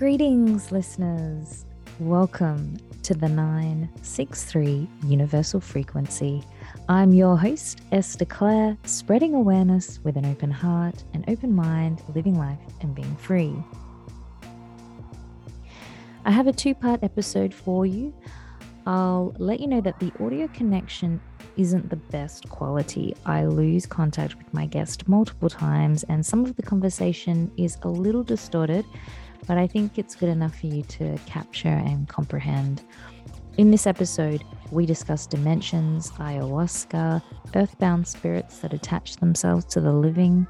Greetings, listeners. Welcome to the 963 Universal Frequency. I'm your host, Esther Claire, spreading awareness with an open heart, an open mind, living life, and being free. I have a two part episode for you. I'll let you know that the audio connection isn't the best quality. I lose contact with my guest multiple times, and some of the conversation is a little distorted but I think it's good enough for you to capture and comprehend. In this episode, we discuss dimensions, ayahuasca, earthbound spirits that attach themselves to the living.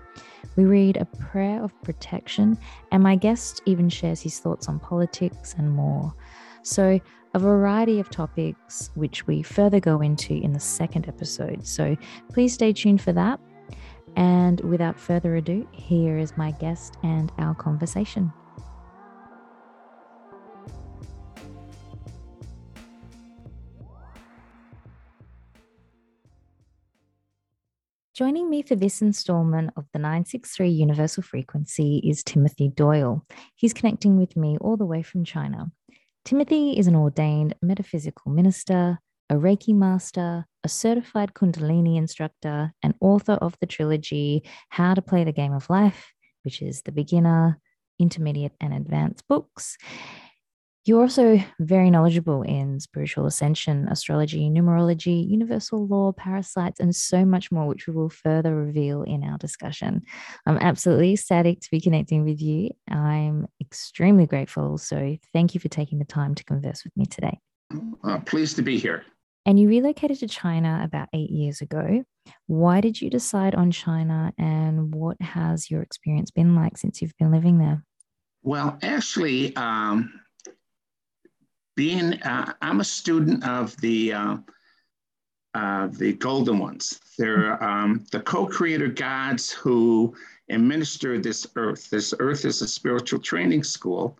We read a prayer of protection, and my guest even shares his thoughts on politics and more. So, a variety of topics which we further go into in the second episode. So, please stay tuned for that. And without further ado, here is my guest and our conversation. Joining me for this installment of the 963 Universal Frequency is Timothy Doyle. He's connecting with me all the way from China. Timothy is an ordained metaphysical minister, a Reiki master, a certified Kundalini instructor, and author of the trilogy How to Play the Game of Life, which is the beginner, intermediate, and advanced books. You're also very knowledgeable in spiritual ascension, astrology, numerology, universal law, parasites, and so much more, which we will further reveal in our discussion. I'm absolutely ecstatic to be connecting with you. I'm extremely grateful. So, thank you for taking the time to converse with me today. Uh, pleased to be here. And you relocated to China about eight years ago. Why did you decide on China, and what has your experience been like since you've been living there? Well, actually, um, being, uh, I'm a student of the uh, uh, the golden ones. They're um, the co-creator gods who administer this earth. This earth is a spiritual training school,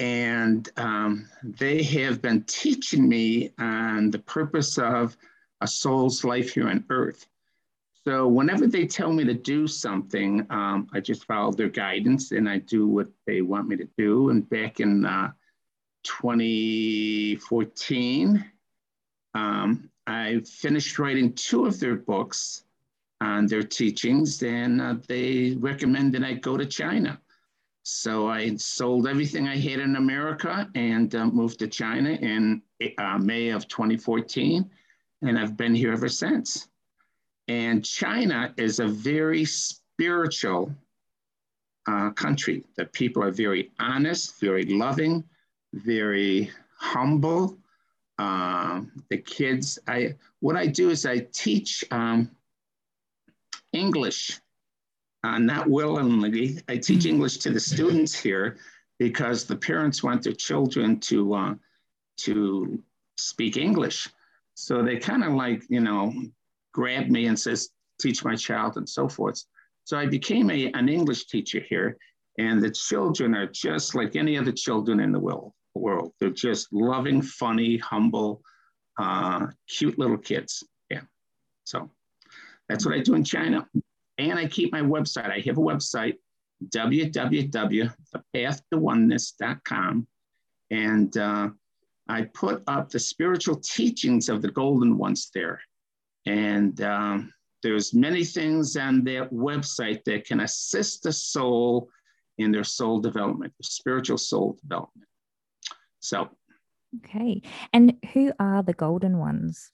and um, they have been teaching me on the purpose of a soul's life here on earth. So whenever they tell me to do something, um, I just follow their guidance and I do what they want me to do. And back in uh, 2014, um, I finished writing two of their books on their teachings, and uh, they recommended I go to China. So I sold everything I had in America and uh, moved to China in uh, May of 2014, and I've been here ever since. And China is a very spiritual uh, country. The people are very honest, very loving, very humble. Um, the kids, I what I do is I teach um, English, uh, not willingly. I teach mm-hmm. English to the students here because the parents want their children to uh, to speak English. So they kind of like you know grab me and says teach my child and so forth. So I became a, an English teacher here, and the children are just like any other children in the world world. They're just loving, funny, humble, uh, cute little kids. Yeah. So that's what I do in China. And I keep my website. I have a website, www.thepathtooneness.com. And uh, I put up the spiritual teachings of the golden ones there. And um, there's many things on that website that can assist the soul in their soul development, spiritual soul development. So, okay. And who are the golden ones?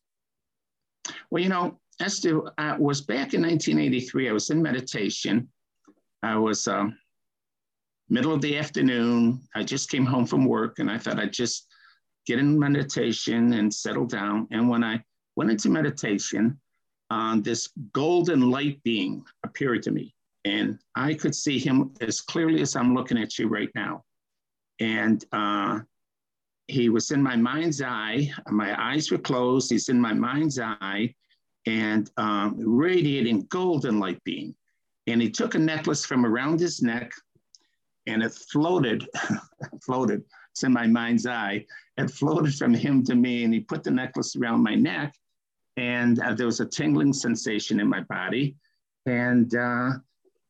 Well, you know, Esther uh, was back in 1983. I was in meditation. I was uh, middle of the afternoon. I just came home from work and I thought I'd just get in meditation and settle down. And when I went into meditation, uh, this golden light being appeared to me. And I could see him as clearly as I'm looking at you right now. And uh, he was in my mind's eye. My eyes were closed. He's in my mind's eye and um, radiating golden light beam. And he took a necklace from around his neck and it floated, floated, it's in my mind's eye. It floated from him to me and he put the necklace around my neck and uh, there was a tingling sensation in my body. And uh,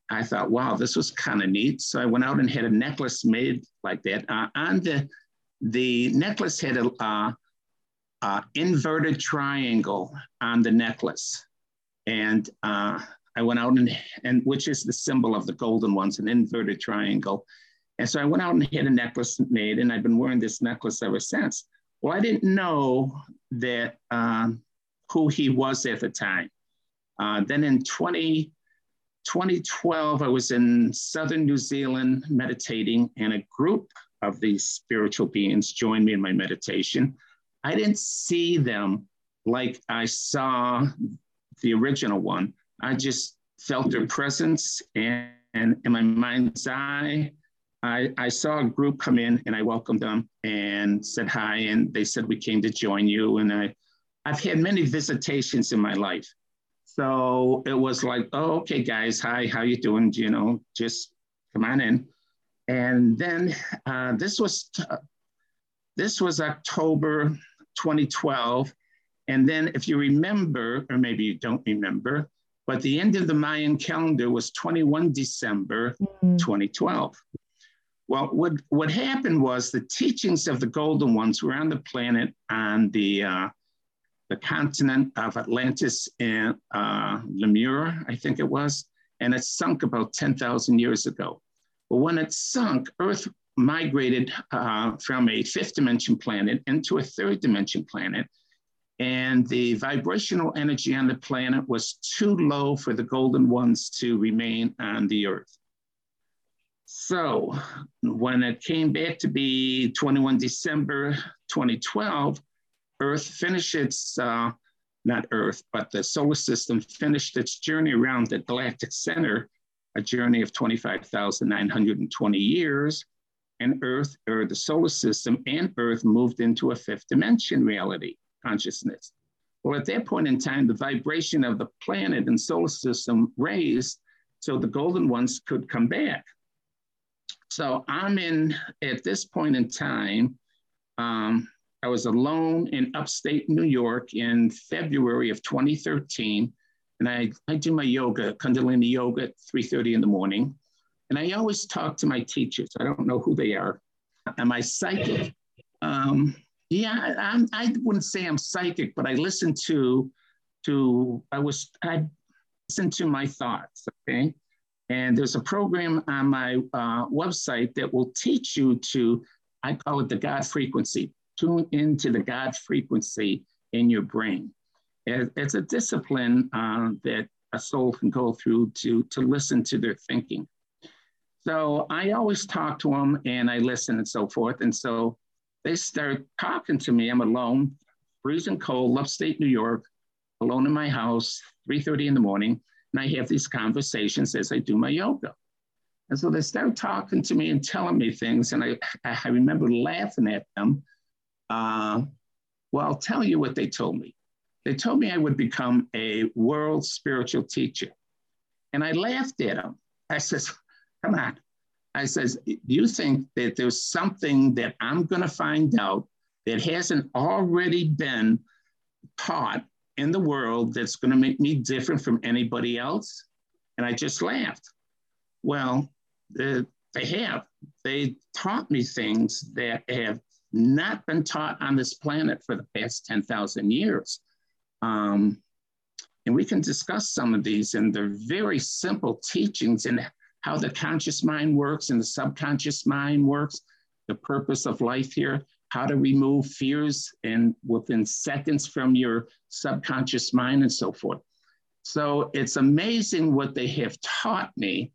I thought, wow, this was kind of neat. So I went out and had a necklace made like that. Uh, on the the necklace had a uh, inverted triangle on the necklace, and uh, I went out and and which is the symbol of the golden ones, an inverted triangle. And so I went out and had a necklace made, and I've been wearing this necklace ever since. Well, I didn't know that um, who he was at the time. Uh, then in 20, 2012, I was in southern New Zealand meditating, and a group of these spiritual beings joined me in my meditation. I didn't see them like I saw the original one. I just felt their presence, and, and in my mind's eye, I, I saw a group come in and I welcomed them and said hi. And they said, We came to join you. And I, I've had many visitations in my life. So it was like, oh, okay, guys, hi, how you doing? You know, just come on in. And then uh, this was this was October 2012. And then if you remember, or maybe you don't remember, but the end of the Mayan calendar was 21 December mm-hmm. 2012. Well, what, what happened was the teachings of the Golden Ones were on the planet on the, uh, the continent of Atlantis and uh, Lemur, I think it was, and it sunk about 10,000 years ago. Well, when it sunk, Earth migrated uh, from a fifth dimension planet into a third dimension planet. And the vibrational energy on the planet was too low for the golden ones to remain on the Earth. So when it came back to be 21 December 2012, Earth finished its, uh, not Earth, but the solar system finished its journey around the galactic center, a journey of 25,920 years. And Earth, or the solar system and Earth moved into a fifth dimension reality, consciousness. Well, at that point in time, the vibration of the planet and solar system raised so the golden ones could come back. So I'm in, at this point in time, um, I was alone in upstate New York in February of 2013. And I, I do my yoga, Kundalini yoga at 3.30 in the morning. And I always talk to my teachers. I don't know who they are. Am I psychic? Um, yeah, I, I wouldn't say I'm psychic, but I listen to, to I was, I listened to my thoughts, okay? And there's a program on my uh, website that will teach you to, I call it the God frequency, tune into the God frequency in your brain. It's a discipline uh, that a soul can go through to, to listen to their thinking. So I always talk to them and I listen and so forth. And so they start talking to me. I'm alone, freezing cold, upstate New York, alone in my house, 3.30 in the morning. And I have these conversations as I do my yoga. And so they start talking to me and telling me things. And I, I remember laughing at them. Uh, well, I'll tell you what they told me. They told me I would become a world spiritual teacher. And I laughed at them. I says, come on. I says, do you think that there's something that I'm going to find out that hasn't already been taught in the world that's going to make me different from anybody else? And I just laughed. Well, they have. They taught me things that have not been taught on this planet for the past 10,000 years. Um, and we can discuss some of these, and they're very simple teachings and how the conscious mind works and the subconscious mind works, the purpose of life here how to remove fears and within seconds from your subconscious mind and so forth. So it's amazing what they have taught me.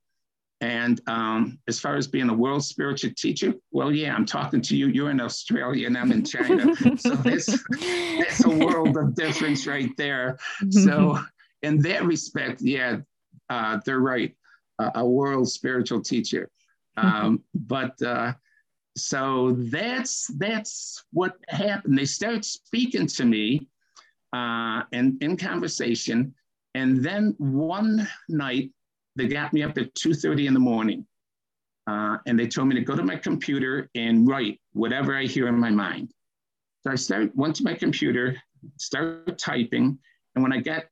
And um, as far as being a world spiritual teacher, well, yeah, I'm talking to you. You're in Australia and I'm in China. so that's, that's a world of difference right there. So, in that respect, yeah, uh, they're right. Uh, a world spiritual teacher. Um, but uh, so that's that's what happened. They started speaking to me uh, and in conversation, and then one night they got me up at two thirty in the morning, uh, and they told me to go to my computer and write whatever I hear in my mind. So I started went to my computer, started typing, and when I got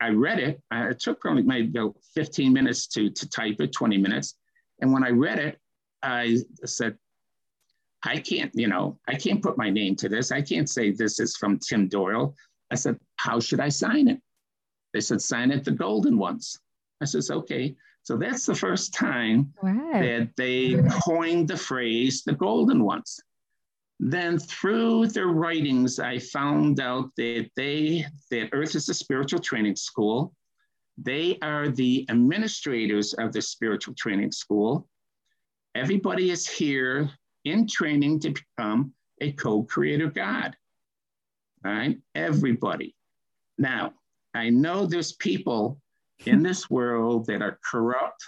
I read it. Uh, it took probably maybe 15 minutes to, to type it, 20 minutes. And when I read it, I said, I can't, you know, I can't put my name to this. I can't say this is from Tim Doyle. I said, how should I sign it? They said, sign it the golden ones. I says, okay. So that's the first time wow. that they coined the phrase the golden ones. Then through their writings, I found out that they that Earth is a spiritual training school. They are the administrators of the spiritual training school. Everybody is here in training to become a co-creator God. All right, everybody. Now, I know there's people in this world that are corrupt,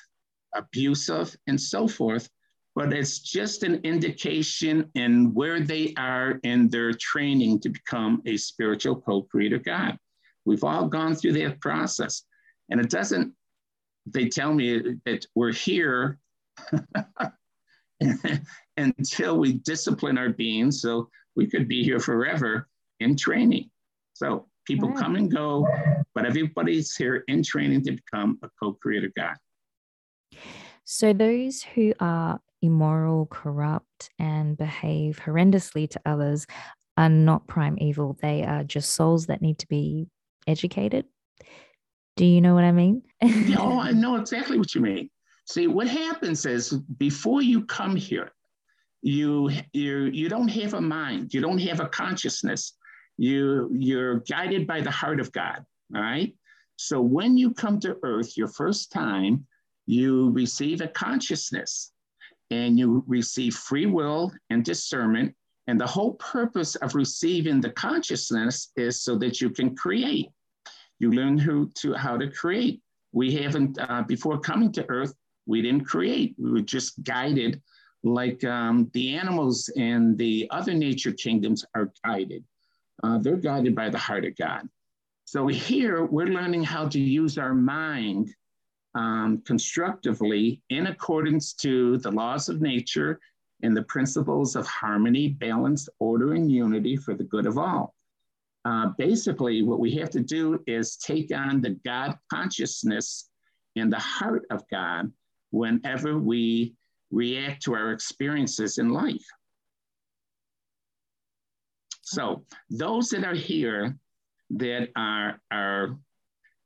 abusive, and so forth, but it's just an indication in where they are in their training to become a spiritual co-creator God. We've all gone through that process. And it doesn't, they tell me that we're here until we discipline our beings. So we could be here forever in training. So people right. come and go, but everybody's here in training to become a co-creator God. So those who are immoral, corrupt, and behave horrendously to others are not prime evil. They are just souls that need to be educated. Do you know what I mean? no, I know exactly what you mean. See, what happens is before you come here, you you you don't have a mind, you don't have a consciousness. You you're guided by the heart of God. All right. So when you come to earth your first time, you receive a consciousness and you receive free will and discernment. And the whole purpose of receiving the consciousness is so that you can create. You learn how to, how to create. We haven't, uh, before coming to earth, we didn't create. We were just guided like um, the animals and the other nature kingdoms are guided. Uh, they're guided by the heart of God. So here we're learning how to use our mind um, constructively in accordance to the laws of nature and the principles of harmony, balance, order, and unity for the good of all. Uh, basically, what we have to do is take on the God consciousness in the heart of God whenever we react to our experiences in life. So, those that are here that are, are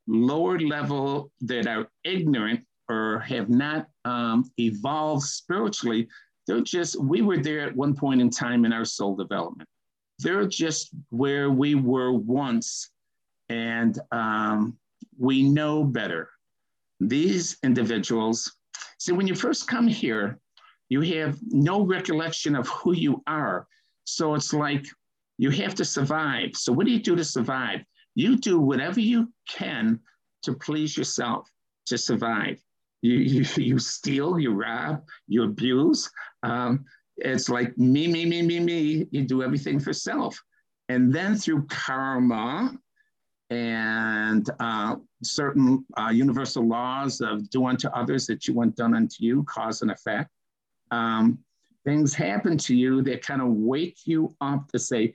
lower level that are ignorant or have not um, evolved spiritually, they're just, we were there at one point in time in our soul development. They're just where we were once, and um, we know better. These individuals, see, when you first come here, you have no recollection of who you are. So it's like you have to survive. So, what do you do to survive? You do whatever you can to please yourself, to survive. You, you, you steal, you rob, you abuse. Um, it's like me, me, me, me, me. You do everything for self. And then through karma and uh, certain uh, universal laws of do unto others that you want done unto you, cause and effect, um, things happen to you that kind of wake you up to say,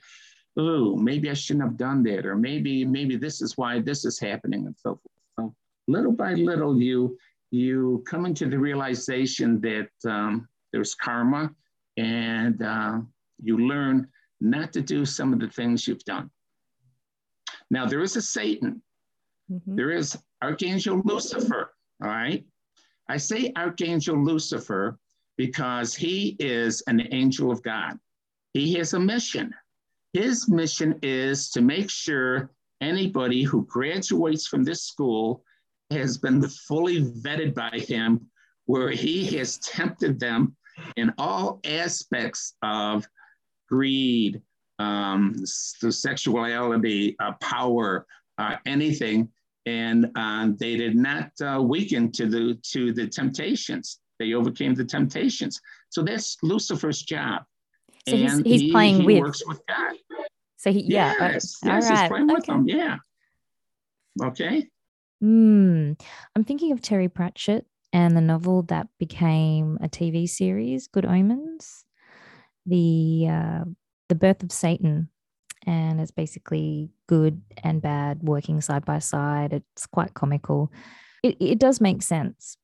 oh, maybe I shouldn't have done that, or maybe maybe this is why this is happening, and so forth. So little by little, you you come into the realization that um, there's karma, and uh, you learn not to do some of the things you've done. Now there is a Satan. Mm-hmm. There is Archangel Lucifer. All right. I say Archangel Lucifer because he is an angel of God. He has a mission. His mission is to make sure anybody who graduates from this school has been fully vetted by him, where he has tempted them in all aspects of greed, um, sexuality, uh, power, uh, anything, and uh, they did not uh, weaken to the to the temptations. They overcame the temptations. So that's Lucifer's job. So he's, he's he, playing he with. works with God. So he, yeah. Yes, yes he's playing with them. Yeah. Okay. Hmm. I'm thinking of Terry Pratchett and the novel that became a TV series, Good Omens, the uh, the birth of Satan. and it's basically good and bad working side by side. It's quite comical. It, it does make sense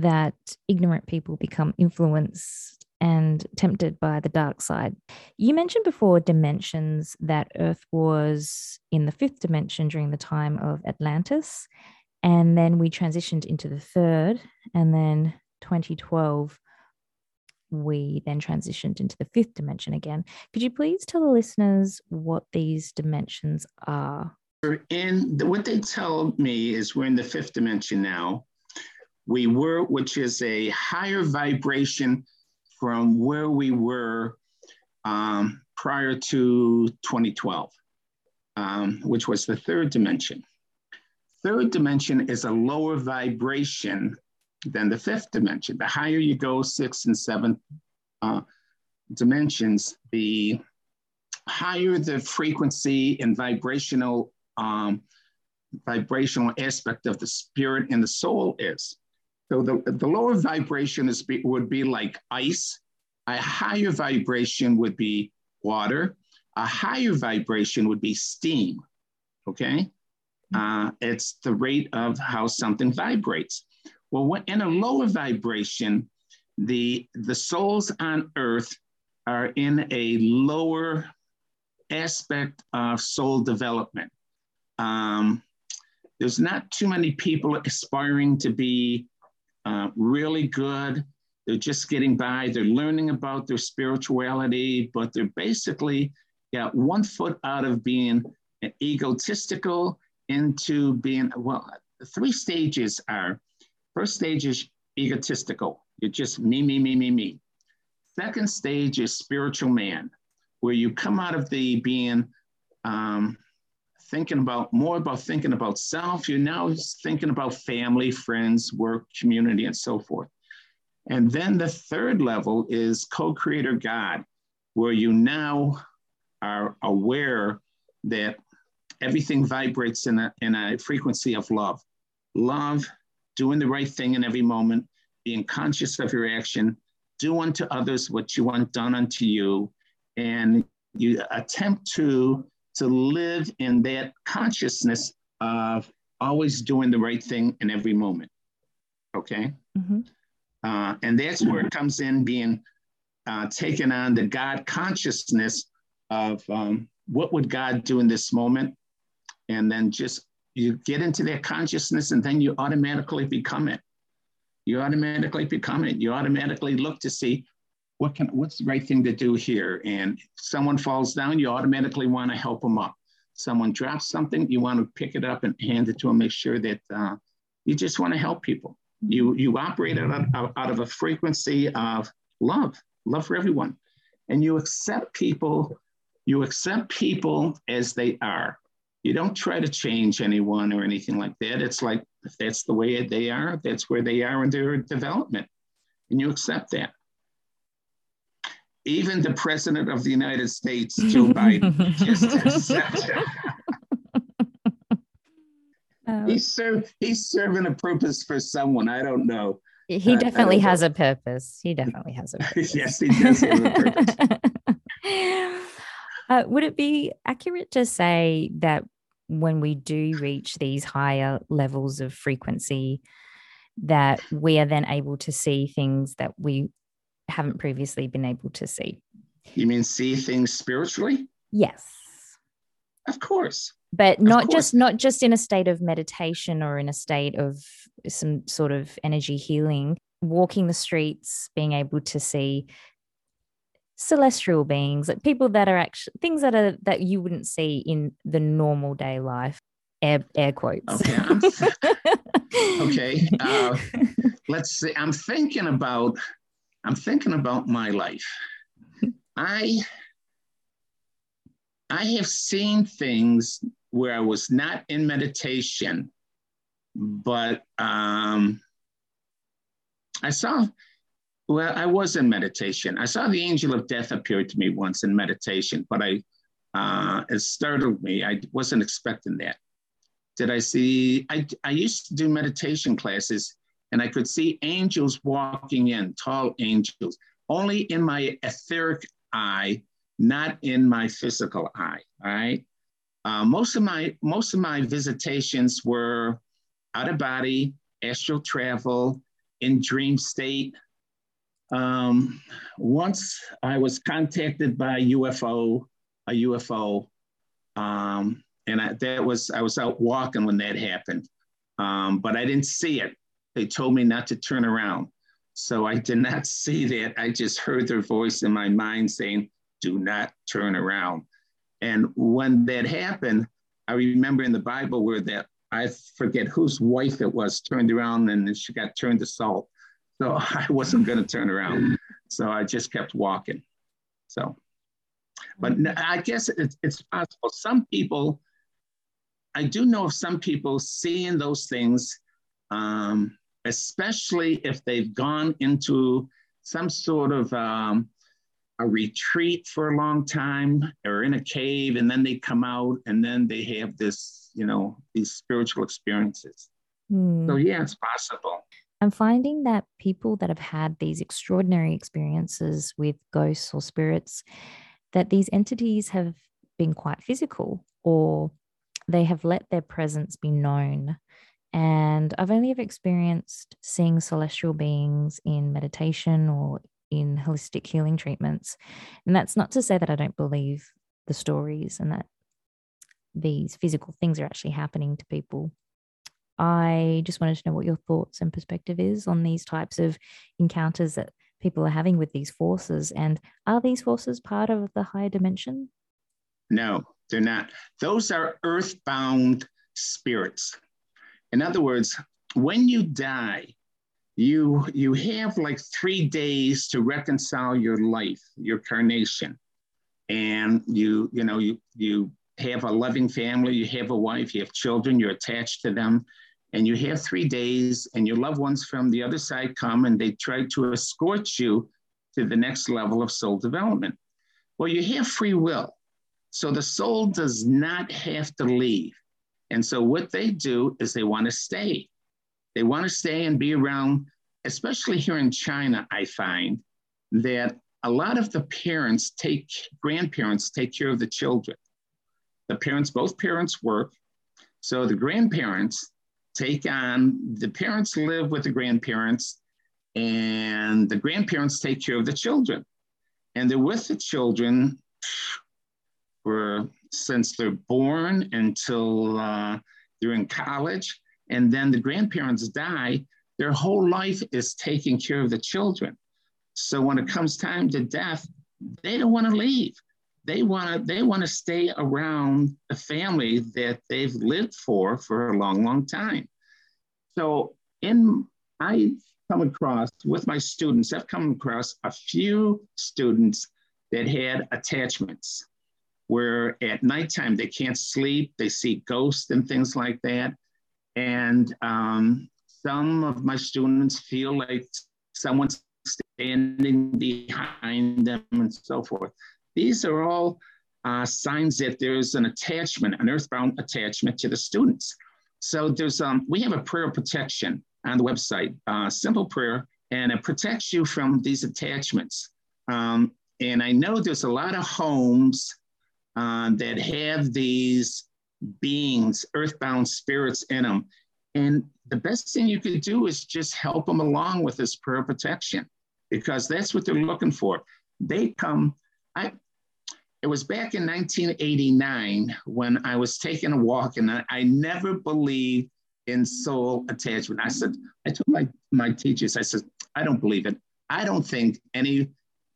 that ignorant people become influenced and tempted by the dark side. You mentioned before dimensions that Earth was in the fifth dimension during the time of Atlantis. And then we transitioned into the third. And then 2012, we then transitioned into the fifth dimension again. Could you please tell the listeners what these dimensions are? In what they tell me is we're in the fifth dimension now. We were, which is a higher vibration from where we were um, prior to 2012, um, which was the third dimension. Third dimension is a lower vibration than the fifth dimension. The higher you go, sixth and seventh uh, dimensions, the higher the frequency and vibrational um, vibrational aspect of the spirit and the soul is. So the, the lower vibration is be, would be like ice. A higher vibration would be water. A higher vibration would be steam. Okay. Uh, it's the rate of how something vibrates. Well, in a lower vibration, the, the souls on earth are in a lower aspect of soul development. Um, there's not too many people aspiring to be uh, really good. They're just getting by. They're learning about their spirituality, but they're basically got one foot out of being egotistical into being, well, three stages are first stage is egotistical. You're just me, me, me, me, me. Second stage is spiritual man, where you come out of the being um, thinking about more about thinking about self. You're now thinking about family, friends, work, community, and so forth. And then the third level is co creator God, where you now are aware that everything vibrates in a, in a frequency of love. Love, doing the right thing in every moment, being conscious of your action, do unto others what you want done unto you, and you attempt to to live in that consciousness of always doing the right thing in every moment. Okay. Mm-hmm. Uh, and that's where it comes in being uh, taken on the God consciousness of um, what would God do in this moment? And then just you get into that consciousness and then you automatically become it. You automatically become it. You automatically look to see what can what's the right thing to do here? And if someone falls down, you automatically want to help them up. Someone drops something, you want to pick it up and hand it to them. Make sure that uh, you just want to help people. You you operate out out of a frequency of love, love for everyone, and you accept people. You accept people as they are. You don't try to change anyone or anything like that. It's like if that's the way they are, that's where they are in their development, and you accept that even the president of the United States, Joe Biden, just accepted. Um, he's, serve, he's serving a purpose for someone. I don't know. He uh, definitely has know. a purpose. He definitely has a purpose. yes, he does have a purpose. uh, would it be accurate to say that when we do reach these higher levels of frequency, that we are then able to see things that we haven't previously been able to see. You mean see things spiritually? Yes. Of course. But not just not just in a state of meditation or in a state of some sort of energy healing, walking the streets, being able to see celestial beings, like people that are actually things that are that you wouldn't see in the normal day life. Air, air quotes. Okay. okay. Uh, let's see. I'm thinking about I'm thinking about my life. I I have seen things where I was not in meditation, but um, I saw, well, I was in meditation. I saw the angel of death appear to me once in meditation, but I, uh, it startled me. I wasn't expecting that. Did I see, I, I used to do meditation classes and I could see angels walking in, tall angels. Only in my etheric eye not in my physical eye. Right. Uh, most of my most of my visitations were out of body, astral travel, in dream state. Um, once I was contacted by a UFO, a UFO, um, and I, that was I was out walking when that happened, um, but I didn't see it. They told me not to turn around, so I did not see that. I just heard their voice in my mind saying, "Do not turn around." And when that happened, I remember in the Bible where that I forget whose wife it was turned around and she got turned to salt. So I wasn't going to turn around. So I just kept walking. So, but I guess it's, it's possible. Some people, I do know of some people seeing those things, um, especially if they've gone into some sort of um, a retreat for a long time or in a cave and then they come out and then they have this you know these spiritual experiences. Mm. so yeah it's possible. I'm finding that people that have had these extraordinary experiences with ghosts or spirits that these entities have been quite physical or they have let their presence be known and I've only ever experienced seeing celestial beings in meditation or in holistic healing treatments. And that's not to say that I don't believe the stories and that these physical things are actually happening to people. I just wanted to know what your thoughts and perspective is on these types of encounters that people are having with these forces. And are these forces part of the higher dimension? No, they're not. Those are earthbound spirits. In other words, when you die, you you have like three days to reconcile your life your carnation. And you you know you you have a loving family you have a wife you have children you're attached to them and you have three days and your loved ones from the other side come and they try to escort you to the next level of soul development. Well you have free will. So the soul does not have to leave and so what they do is they want to stay they want to stay and be around, especially here in China, I find that a lot of the parents take, grandparents take care of the children. The parents, both parents work. So the grandparents take on, the parents live with the grandparents, and the grandparents take care of the children. And they're with the children for since they're born until uh, they're in college and then the grandparents die, their whole life is taking care of the children. So when it comes time to death, they don't want to leave. They want to they want to stay around the family that they've lived for for a long, long time. So in I come across with my students, I've come across a few students that had attachments where at nighttime they can't sleep, they see ghosts and things like that. And um, some of my students feel like someone's standing behind them and so forth. These are all uh, signs that there's an attachment, an earthbound attachment to the students. So there's um, we have a prayer protection on the website, uh, simple prayer, and it protects you from these attachments. Um, and I know there's a lot of homes uh, that have these beings, earthbound spirits in them. And the best thing you could do is just help them along with this prayer protection because that's what they're looking for. They come, I, it was back in 1989 when I was taking a walk and I, I never believed in soul attachment. I said, I told my, my teachers, I said, I don't believe it. I don't think any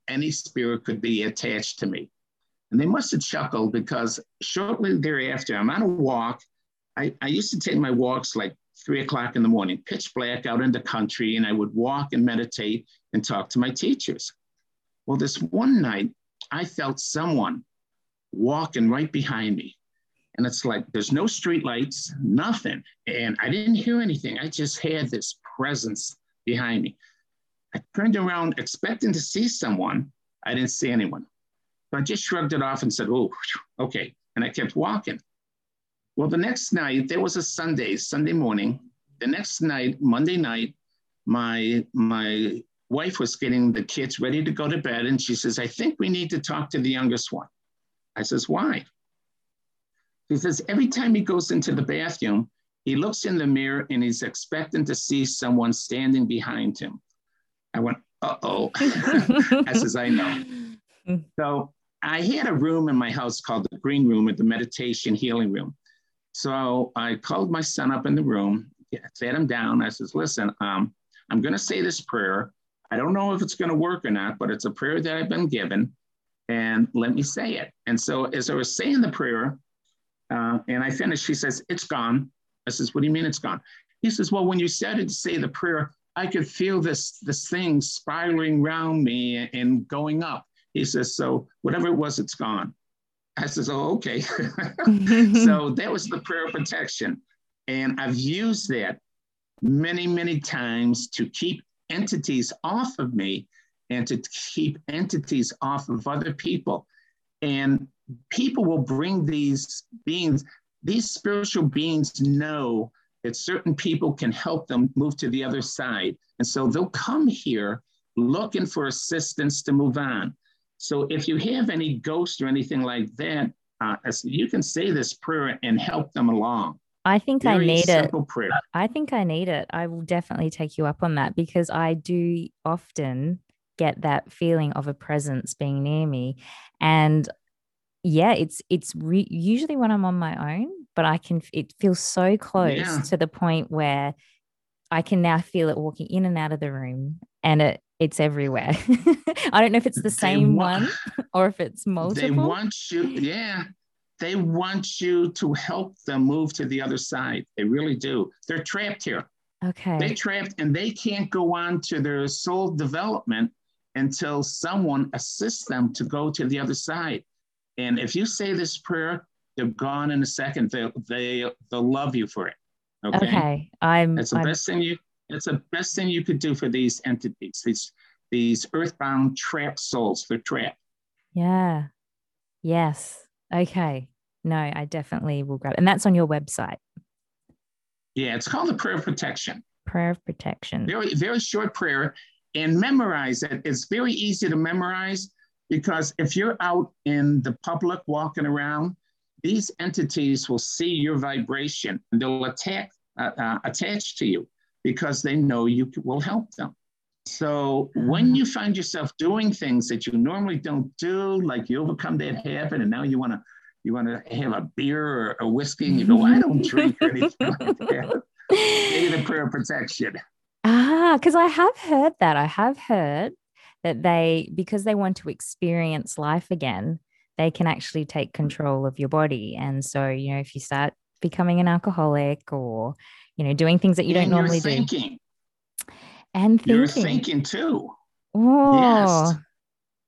any spirit could be attached to me. And they must have chuckled because shortly thereafter, I'm on a walk. I, I used to take my walks like three o'clock in the morning, pitch black out in the country, and I would walk and meditate and talk to my teachers. Well, this one night, I felt someone walking right behind me. And it's like there's no street lights, nothing. And I didn't hear anything. I just had this presence behind me. I turned around expecting to see someone. I didn't see anyone. So I just shrugged it off and said, oh, okay. And I kept walking. Well, the next night, there was a Sunday, Sunday morning. The next night, Monday night, my, my wife was getting the kids ready to go to bed, and she says, I think we need to talk to the youngest one. I says, Why? He says, Every time he goes into the bathroom, he looks in the mirror and he's expecting to see someone standing behind him. I went, Uh oh. I says, I know. So I had a room in my house called the green room or the meditation healing room. So I called my son up in the room, sat him down. I says, listen, um, I'm going to say this prayer. I don't know if it's going to work or not, but it's a prayer that I've been given. And let me say it. And so as I was saying the prayer, uh, and I finished, he says, it's gone. I says, what do you mean it's gone? He says, well, when you started to say the prayer, I could feel this, this thing spiraling around me and going up. He says, so whatever it was, it's gone. I says, oh, okay. so that was the prayer of protection. And I've used that many, many times to keep entities off of me and to keep entities off of other people. And people will bring these beings, these spiritual beings know that certain people can help them move to the other side. And so they'll come here looking for assistance to move on. So if you have any ghosts or anything like that, uh, you can say this prayer and help them along. I think Very I need it. Prayer. I think I need it. I will definitely take you up on that because I do often get that feeling of a presence being near me, and yeah, it's it's re- usually when I'm on my own, but I can. It feels so close yeah. to the point where I can now feel it walking in and out of the room, and it it's everywhere. I don't know if it's the same want, one or if it's multiple. They want you, yeah. They want you to help them move to the other side. They really do. They're trapped here. Okay. They're trapped and they can't go on to their soul development until someone assists them to go to the other side. And if you say this prayer, they're gone in a second. They they they'll love you for it. Okay. Okay. I'm. It's the I'm, best thing you it's the best thing you could do for these entities, these these earthbound trapped souls. They're trapped. Yeah. Yes. Okay. No, I definitely will grab it. And that's on your website. Yeah, it's called the prayer of protection. Prayer of protection. Very, very short prayer. And memorize it. It's very easy to memorize because if you're out in the public walking around, these entities will see your vibration and they'll attack, uh, uh, attach to you because they know you will help them. So when mm-hmm. you find yourself doing things that you normally don't do, like you overcome that habit, and now you want to you want to have a beer or a whiskey, and you go, I don't drink or anything like that. Maybe the prayer protection. Ah, because I have heard that. I have heard that they, because they want to experience life again, they can actually take control of your body. And so, you know, if you start becoming an alcoholic or you know, doing things that you and don't normally thinking. do. And thinking. You're thinking too. Oh, yes.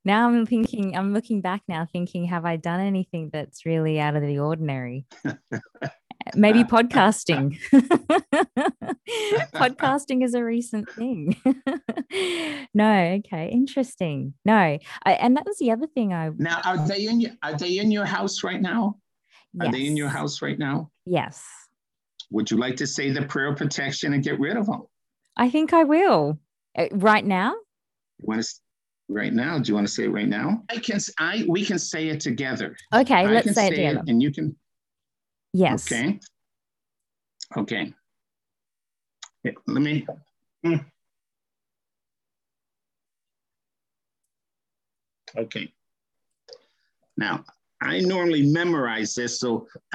now I'm thinking, I'm looking back now thinking, have I done anything that's really out of the ordinary? Maybe podcasting. podcasting is a recent thing. no, okay, interesting. No, I, and that was the other thing I. Now, are they in your, are they in your house right now? Are they in your house right now? Yes. Would you like to say the prayer of protection and get rid of them? I think I will. Uh, right now? You want to right now? Do you want to say it right now? I can. I we can say it together. Okay, I let's say, it together. It and you can. Yes. Okay. Okay. Let me. Hmm. Okay. Now, I normally memorize this, so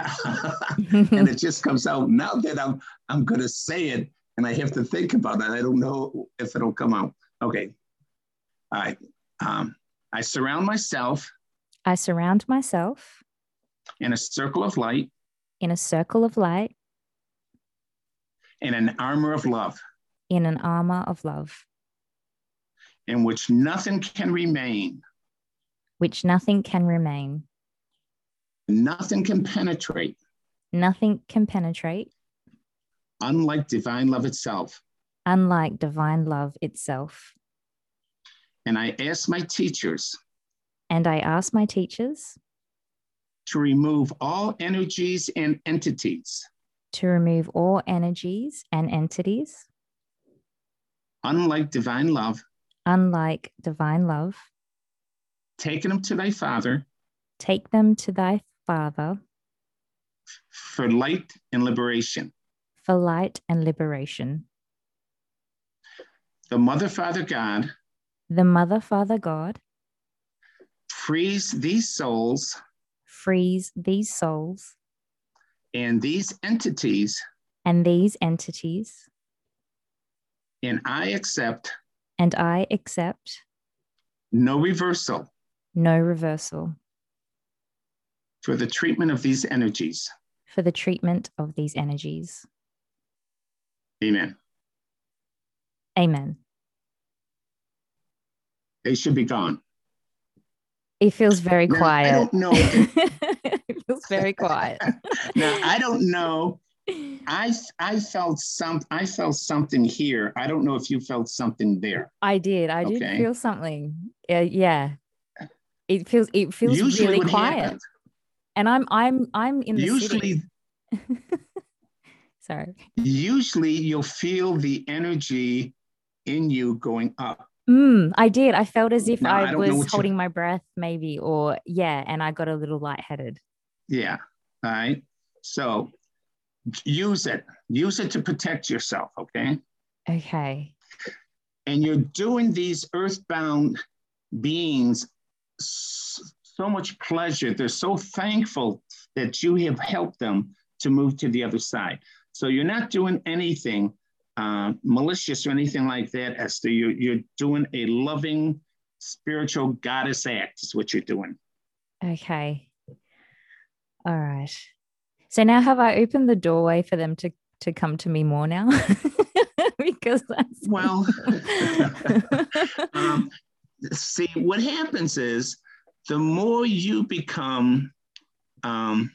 and it just comes out. Now that I'm I'm gonna say it and I have to think about it, I don't know if it'll come out. Okay. All right. Um, I surround myself. I surround myself in a circle of light. In a circle of light. In an armor of love. In an armor of love. In which nothing can remain. Which nothing can remain Nothing can penetrate. Nothing can penetrate. Unlike divine love itself. Unlike divine love itself. And I ask my teachers. And I ask my teachers. To remove all energies and entities. To remove all energies and entities. Unlike divine love. unlike divine love. Taking them to thy Father. Take them to thy Father. For light and liberation. For light and liberation. The Mother, Father, God. The Mother, Father, God. Frees these souls. Frees these souls. And these entities. And these entities. And I accept. And I accept. No reversal. No reversal. For the treatment of these energies. For the treatment of these energies. Amen. Amen. They should be gone. It feels very now, quiet. I don't know. it feels very quiet. now I don't know. I I felt some I felt something here. I don't know if you felt something there. I did. I did feel something. Uh, yeah. It feels it feels Usually really quiet. Happens, and I'm I'm I'm in the Usually Sorry. Usually you'll feel the energy in you going up. Mm, I did. I felt as if no, I, I was holding my breath, maybe, or yeah, and I got a little lightheaded. Yeah. All right. So use it. Use it to protect yourself. Okay. Okay. And you're doing these earthbound beings so much pleasure. They're so thankful that you have helped them to move to the other side. So you're not doing anything uh, malicious or anything like that, Esther. You're, you're doing a loving, spiritual goddess act, is what you're doing. Okay. All right. So now have I opened the doorway for them to, to come to me more now? because that's well um, see what happens is the more you become um,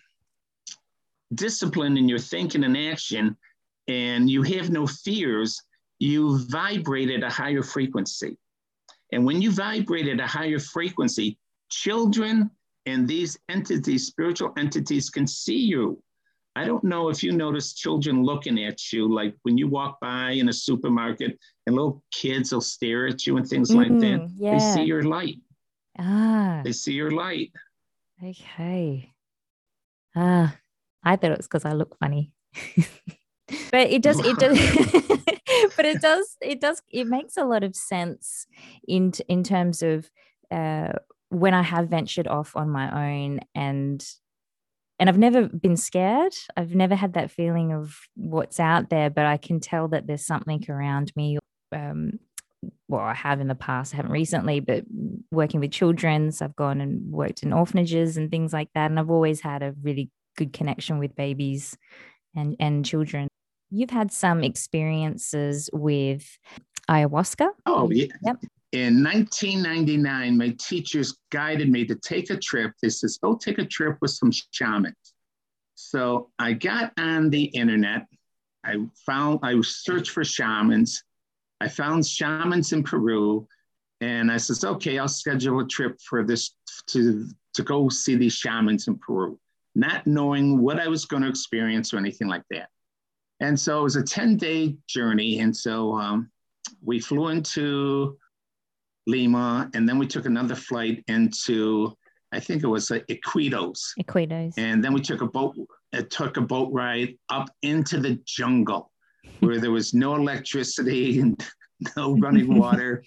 disciplined in your thinking and action, and you have no fears, you vibrate at a higher frequency. And when you vibrate at a higher frequency, children and these entities, spiritual entities, can see you. I don't know if you notice children looking at you, like when you walk by in a supermarket and little kids will stare at you and things mm, like that. Yeah. They see your light. Ah. They see your light. Okay. Ah, I thought it was because I look funny. but it does it does but it does it does it makes a lot of sense in in terms of uh, when I have ventured off on my own and and I've never been scared. I've never had that feeling of what's out there, but I can tell that there's something around me. Um, well, I have in the past, I haven't recently, but working with children, so I've gone and worked in orphanages and things like that. And I've always had a really good connection with babies and, and children. You've had some experiences with ayahuasca. Oh, yeah. Yep. In 1999, my teachers guided me to take a trip. They says, "Go take a trip with some shamans." So I got on the internet. I found I searched for shamans. I found shamans in Peru, and I says, "Okay, I'll schedule a trip for this to to go see these shamans in Peru." not knowing what I was going to experience or anything like that. And so it was a 10 day journey. And so um, we flew into Lima and then we took another flight into, I think it was uh, Iquitos. Iquitos. And then we took a boat, it took a boat ride up into the jungle where there was no electricity and no running water,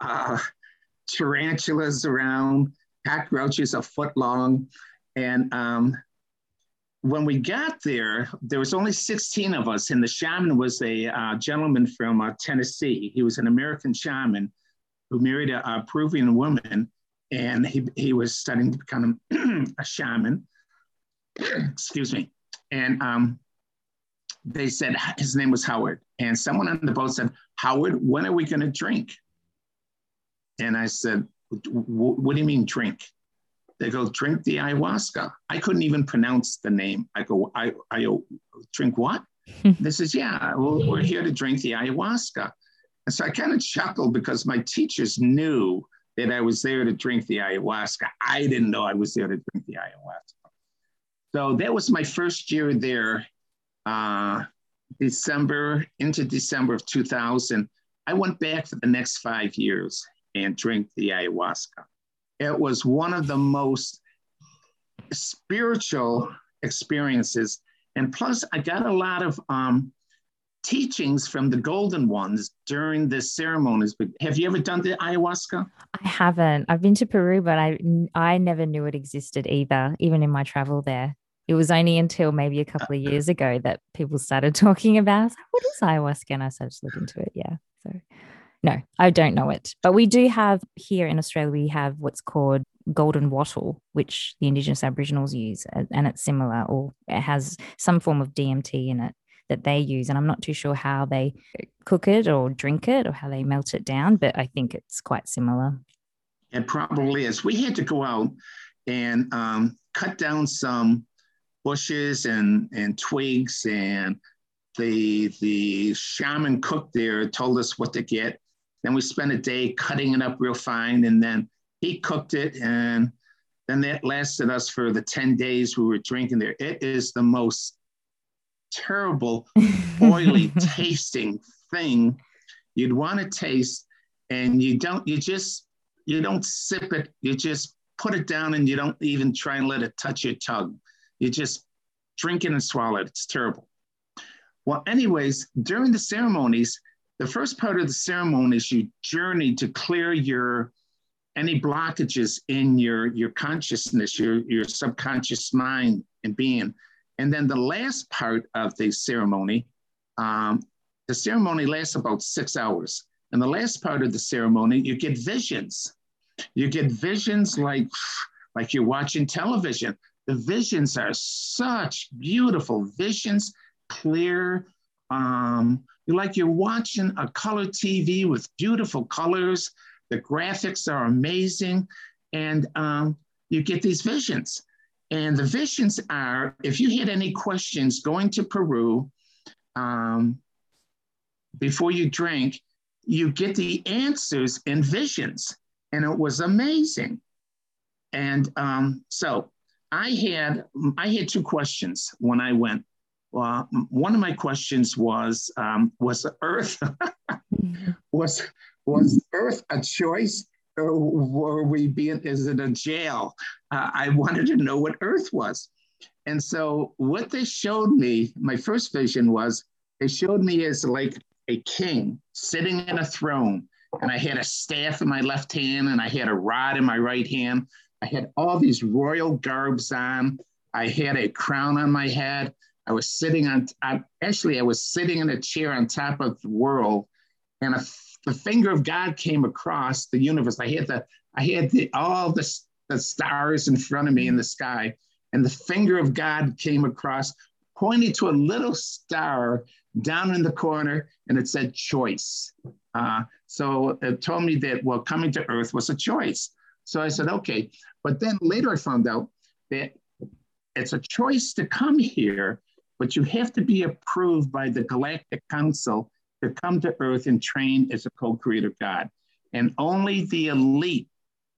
uh, tarantulas around, cockroaches a foot long. And um, when we got there, there was only 16 of us, and the shaman was a uh, gentleman from uh, Tennessee. He was an American shaman who married a, a Peruvian woman, and he, he was studying to become a shaman. Excuse me. And um, they said his name was Howard. And someone on the boat said, Howard, when are we going to drink? And I said, What do you mean drink? They go, drink the ayahuasca. I couldn't even pronounce the name. I go, I, I oh, drink what? they says, yeah, well, we're here to drink the ayahuasca. And so I kind of chuckled because my teachers knew that I was there to drink the ayahuasca. I didn't know I was there to drink the ayahuasca. So that was my first year there, uh, December into December of 2000. I went back for the next five years and drank the ayahuasca. It was one of the most spiritual experiences. And plus, I got a lot of um, teachings from the golden ones during the ceremonies. But have you ever done the ayahuasca? I haven't. I've been to Peru, but I I never knew it existed either, even in my travel there. It was only until maybe a couple of years ago that people started talking about what is ayahuasca, and I started to look into it. Yeah, so no, I don't know it, but we do have here in Australia. We have what's called golden wattle, which the Indigenous Aboriginals use, and it's similar, or it has some form of DMT in it that they use. And I'm not too sure how they cook it or drink it or how they melt it down, but I think it's quite similar. It probably is. We had to go out and um, cut down some bushes and, and twigs and the the shaman cook there told us what to get. Then we spent a day cutting it up real fine, and then he cooked it, and then that lasted us for the 10 days we were drinking there. It is the most terrible, oily tasting thing you'd want to taste. And you don't, you just, you don't sip it. You just put it down and you don't even try and let it touch your tongue. You just drink it and swallow it. It's terrible. Well, anyways, during the ceremonies, the first part of the ceremony is you journey to clear your any blockages in your your consciousness, your your subconscious mind and being. And then the last part of the ceremony, um, the ceremony lasts about six hours. And the last part of the ceremony, you get visions. You get visions like, like you're watching television. The visions are such beautiful visions, clear. Um, like you're watching a color TV with beautiful colors. The graphics are amazing. And um, you get these visions. And the visions are if you had any questions going to Peru um, before you drink, you get the answers in visions. And it was amazing. And um, so I had I had two questions when I went. Well, one of my questions was um, was Earth was was Earth a choice or were we being, is it a jail? Uh, I wanted to know what Earth was. And so what they showed me, my first vision was they showed me as like a king sitting in a throne. And I had a staff in my left hand and I had a rod in my right hand. I had all these royal garbs on. I had a crown on my head. I was sitting on, actually, I was sitting in a chair on top of the world. And a the finger of God came across the universe. I had the I had the, all the, the stars in front of me in the sky, and the finger of God came across, pointing to a little star down in the corner, and it said choice. Uh, so it told me that well, coming to Earth was a choice. So I said, okay. But then later I found out that it's a choice to come here, but you have to be approved by the Galactic Council to come to earth and train as a co-creator God. And only the elite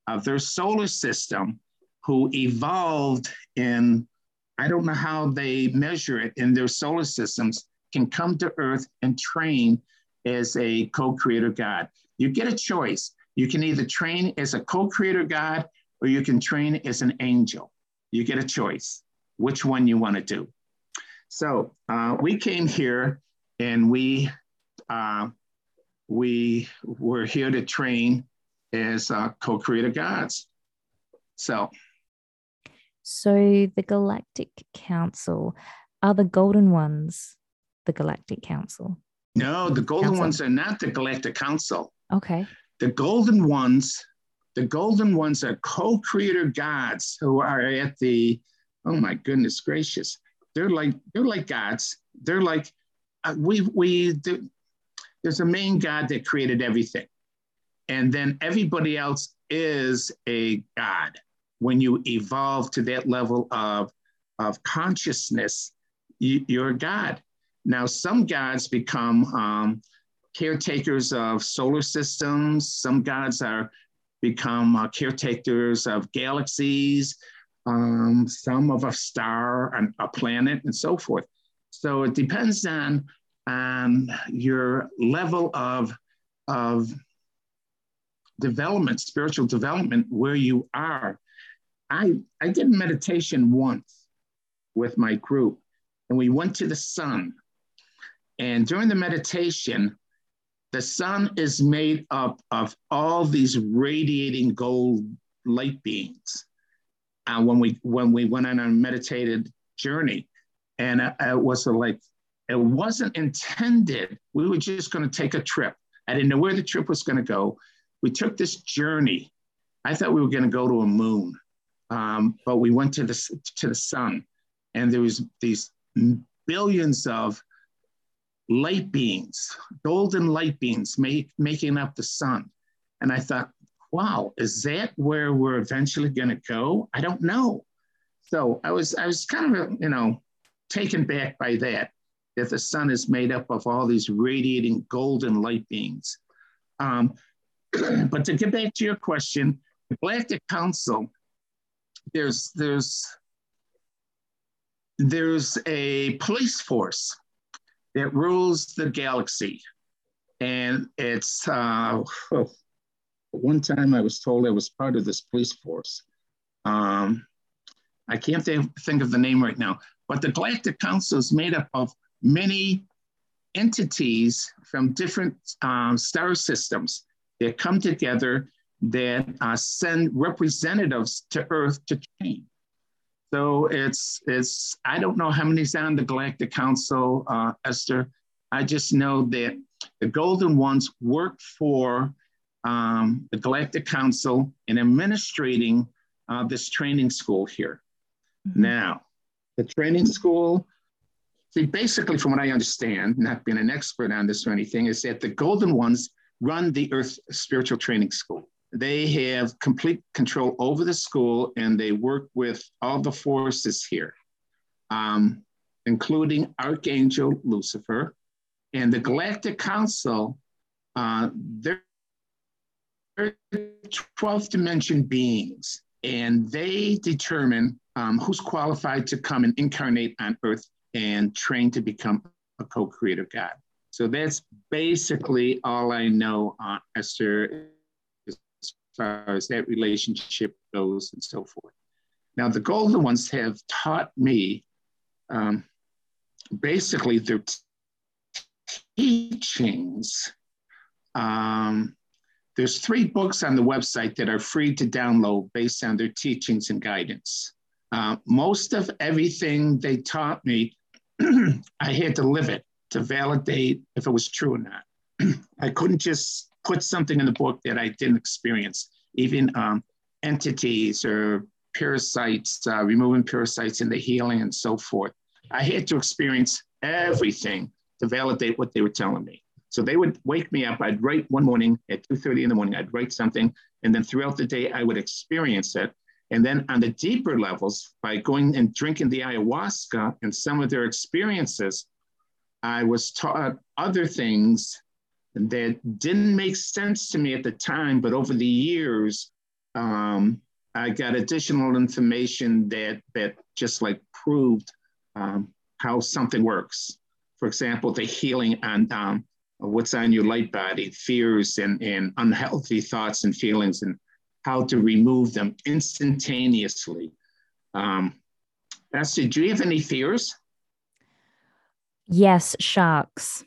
of their solar system who evolved in, I don't know how they measure it in their solar systems, can come to earth and train as a co-creator God. You get a choice. You can either train as a co-creator God or you can train as an angel. You get a choice, which one you want to do. So uh, we came here and we uh, we were here to train as uh, co-creator gods. So, so the Galactic Council are the Golden Ones, the Galactic Council. No, the Golden Council. Ones are not the Galactic Council. Okay. The Golden Ones, the Golden Ones are co-creator gods who are at the. Oh my goodness gracious! They're like they're like gods. They're like uh, we we there's a main God that created everything. And then everybody else is a God. When you evolve to that level of, of consciousness, you, you're a God. Now, some gods become um, caretakers of solar systems. Some gods are become uh, caretakers of galaxies, um, some of a star, and a planet, and so forth. So it depends on um, your level of of development, spiritual development, where you are. I, I did meditation once with my group, and we went to the sun. And during the meditation, the sun is made up of all these radiating gold light beings. Uh, when we when we went on a meditated journey, and it, it was like it wasn't intended. We were just going to take a trip. I didn't know where the trip was going to go. We took this journey. I thought we were going to go to a moon, um, but we went to the to the sun, and there was these billions of light beings, golden light beings, make, making up the sun. And I thought, wow, is that where we're eventually going to go? I don't know. So I was I was kind of you know taken back by that that the sun is made up of all these radiating golden light beings. Um, but to get back to your question, the Galactic Council, there's there's there's a police force that rules the galaxy, and it's uh, one time I was told I was part of this police force. Um, I can't th- think of the name right now, but the Galactic Council is made up of many entities from different um, star systems that come together that uh, send representatives to Earth to train. So it's it's I don't know how many's on the Galactic Council, uh, Esther. I just know that the Golden Ones work for um, the Galactic Council in administrating uh, this training school here. Mm-hmm. Now, the training school See, basically, from what I understand, not being an expert on this or anything, is that the Golden Ones run the Earth Spiritual Training School. They have complete control over the school and they work with all the forces here, um, including Archangel Lucifer and the Galactic Council. Uh, they're 12th dimension beings, and they determine um, who's qualified to come and incarnate on Earth and train to become a co-creator God. So that's basically all I know on Esther far as that relationship goes and so forth. Now, the Golden Ones have taught me um, basically their teachings. Um, there's three books on the website that are free to download based on their teachings and guidance. Uh, most of everything they taught me I had to live it to validate if it was true or not. I couldn't just put something in the book that I didn't experience, even um, entities or parasites, uh, removing parasites in the healing and so forth. I had to experience everything to validate what they were telling me. So they would wake me up. I'd write one morning at 2:30 in the morning. I'd write something, and then throughout the day, I would experience it. And then on the deeper levels, by going and drinking the ayahuasca and some of their experiences, I was taught other things that didn't make sense to me at the time, but over the years, um, I got additional information that that just like proved um, how something works. For example, the healing on um, what's on your light body, fears and, and unhealthy thoughts and feelings, and how to remove them instantaneously. Um, Esther, do you have any fears? Yes, sharks.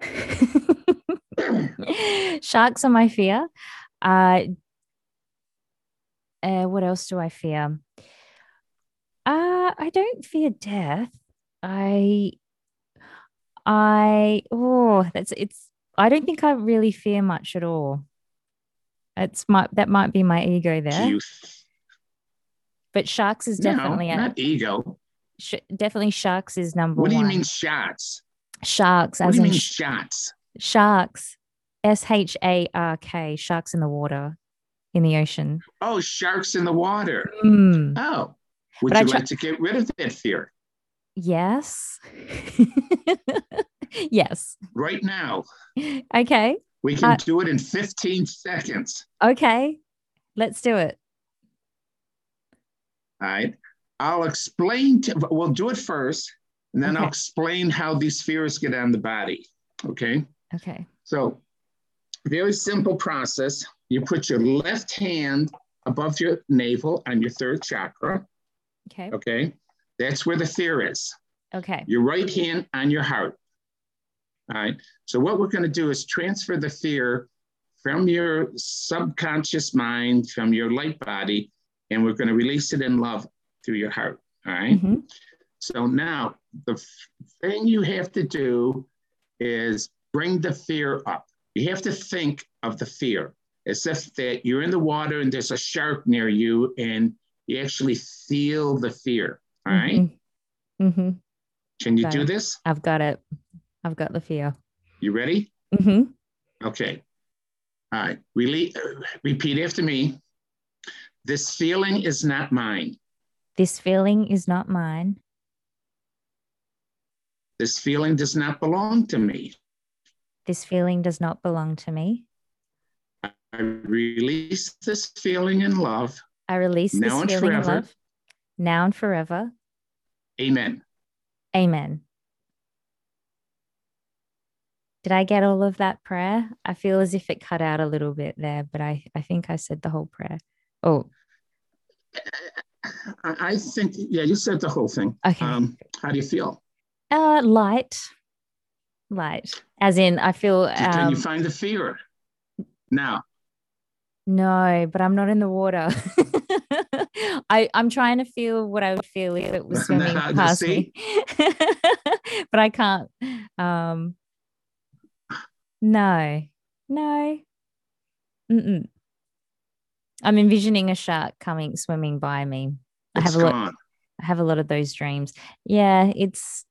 sharks are my fear. Uh, uh, what else do I fear? Uh, I don't fear death. I, I, oh, that's it's. I don't think I really fear much at all. It's my that might be my ego there. Youth. But sharks is definitely no, not ego. Sh- definitely sharks is number one. What do you mean shots? Sharks. What do you mean sh- shots? Sharks. S H A R K. Sharks in the water, in the ocean. Oh, sharks in the water. Mm. Oh, would but you like to get rid of that fear? Yes. yes. Right now. Okay. We can uh, do it in 15 seconds. Okay, let's do it. All right. I'll explain, to, we'll do it first, and then okay. I'll explain how these fears get on the body. Okay. Okay. So very simple process. You put your left hand above your navel on your third chakra. Okay. Okay. That's where the fear is. Okay. Your right hand on your heart. All right. So, what we're going to do is transfer the fear from your subconscious mind, from your light body, and we're going to release it in love through your heart. All right? Mhm. So, now the thing you have to do is bring the fear up. You have to think of the fear as if that you're in the water and there's a shark near you and you actually feel the fear. All right? Mhm. Mhm. Can you Got do it. this? I've got it. I've got the fear. You ready? hmm Okay. All right. Really, uh, repeat after me. This feeling is not mine. This feeling is not mine. This feeling does not belong to me. This feeling does not belong to me. I release this feeling in love. I release this Now feeling forever. love now and forever. Amen. Amen. Did I get all of that prayer? I feel as if it cut out a little bit there, but I, I think I said the whole prayer. Oh, I, I think, yeah, you said the whole thing. Okay. Um, how do you feel? Uh, light, light. As in, I feel Can um, you find the fear? Now, no, but I'm not in the water. I I'm trying to feel what I would feel if it was swimming Now, past me, but I can't. Um, no, no. Mm-mm. I'm envisioning a shark coming swimming by me. I have a lot. gone. I have a lot of those dreams. Yeah, it's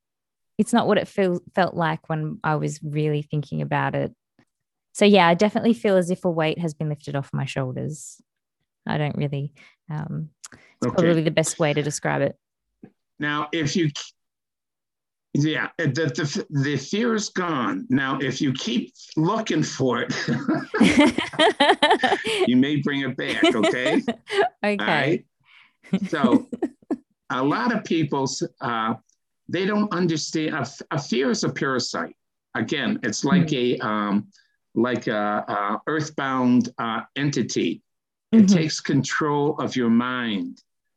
it's not what it feel, felt like when I was really thinking about it. So yeah, I definitely feel as if a weight has been lifted off my shoulders. I don't really um it's Okay. probably the best way to describe it. Now, if you, yeah, the, the, the fear is gone. Now, if you keep looking for it, you may bring it back, okay? okay. Right. So, a lot of people, uh, they don't understand. A, a fear is a parasite. Again, it's like a um, like a, a earthbound uh, entity. It Mhm. takes control of your mind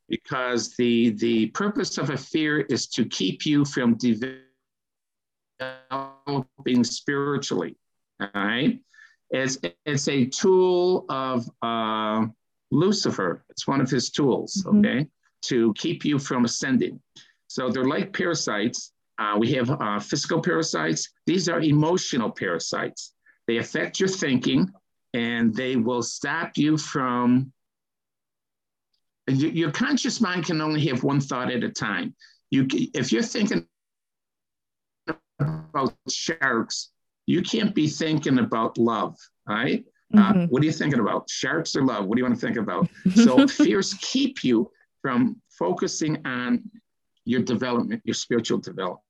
because the the purpose of a fear is to keep you from developing spiritually. All right. It's, it's a tool of uh, Lucifer. It's one of his tools, Mhm. okay, to keep you from ascending. So they're like parasites. Uh, we have uh, physical parasites. These are emotional parasites. They affect your thinking and they will stop you from. Your conscious mind can only have one thought at a time. You, if you're thinking about sharks, you can't be thinking about love, right? Uh, Mhm. what are you thinking about? Sharks or love? What do you want to think about? So fears keep you from focusing on your development, your spiritual development.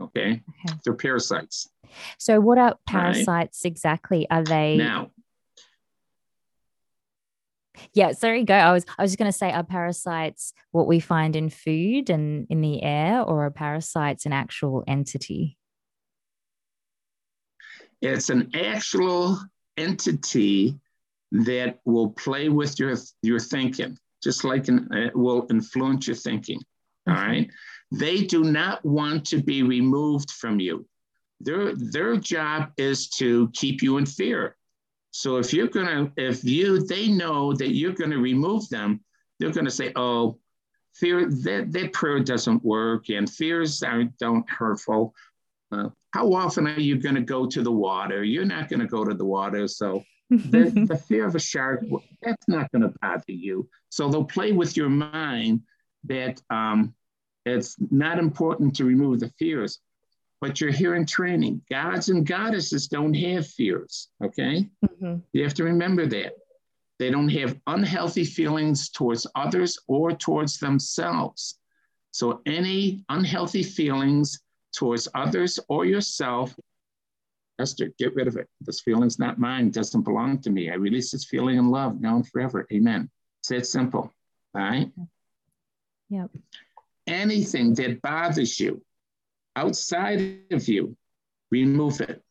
Okay, Okay. they're parasites. So what are parasites exactly? Are they Now, Yeah, sorry, go. I was I was just gonna say, are parasites what we find in food and in the air, or are parasites an actual entity? it's an actual entity that will play with your your thinking, just like an, it will influence your thinking. All Okay. right. They do not want to be removed from you. Their their job is to keep you in fear. So if you're gonna, if you they know that you're gonna remove them, they're gonna say, oh, fear that that prayer doesn't work, and fears are don't hurtful. Uh, how often are you going to go to the water? You're not going to go to the water. So the, the fear of a shark, that's not going to bother you. So they'll play with your mind that um, it's not important to remove the fears, but you're here in training. Gods and goddesses don't have fears, okay? Mhm. You have to remember that. They don't have unhealthy feelings towards others or towards themselves. So, any unhealthy feelings towards others or yourself, Esther, get rid of it. This feeling's not mine, doesn't belong to me. I release this feeling in love now and forever. Amen. Say it simple. All right. Yep. Anything that bothers you outside of you, remove it.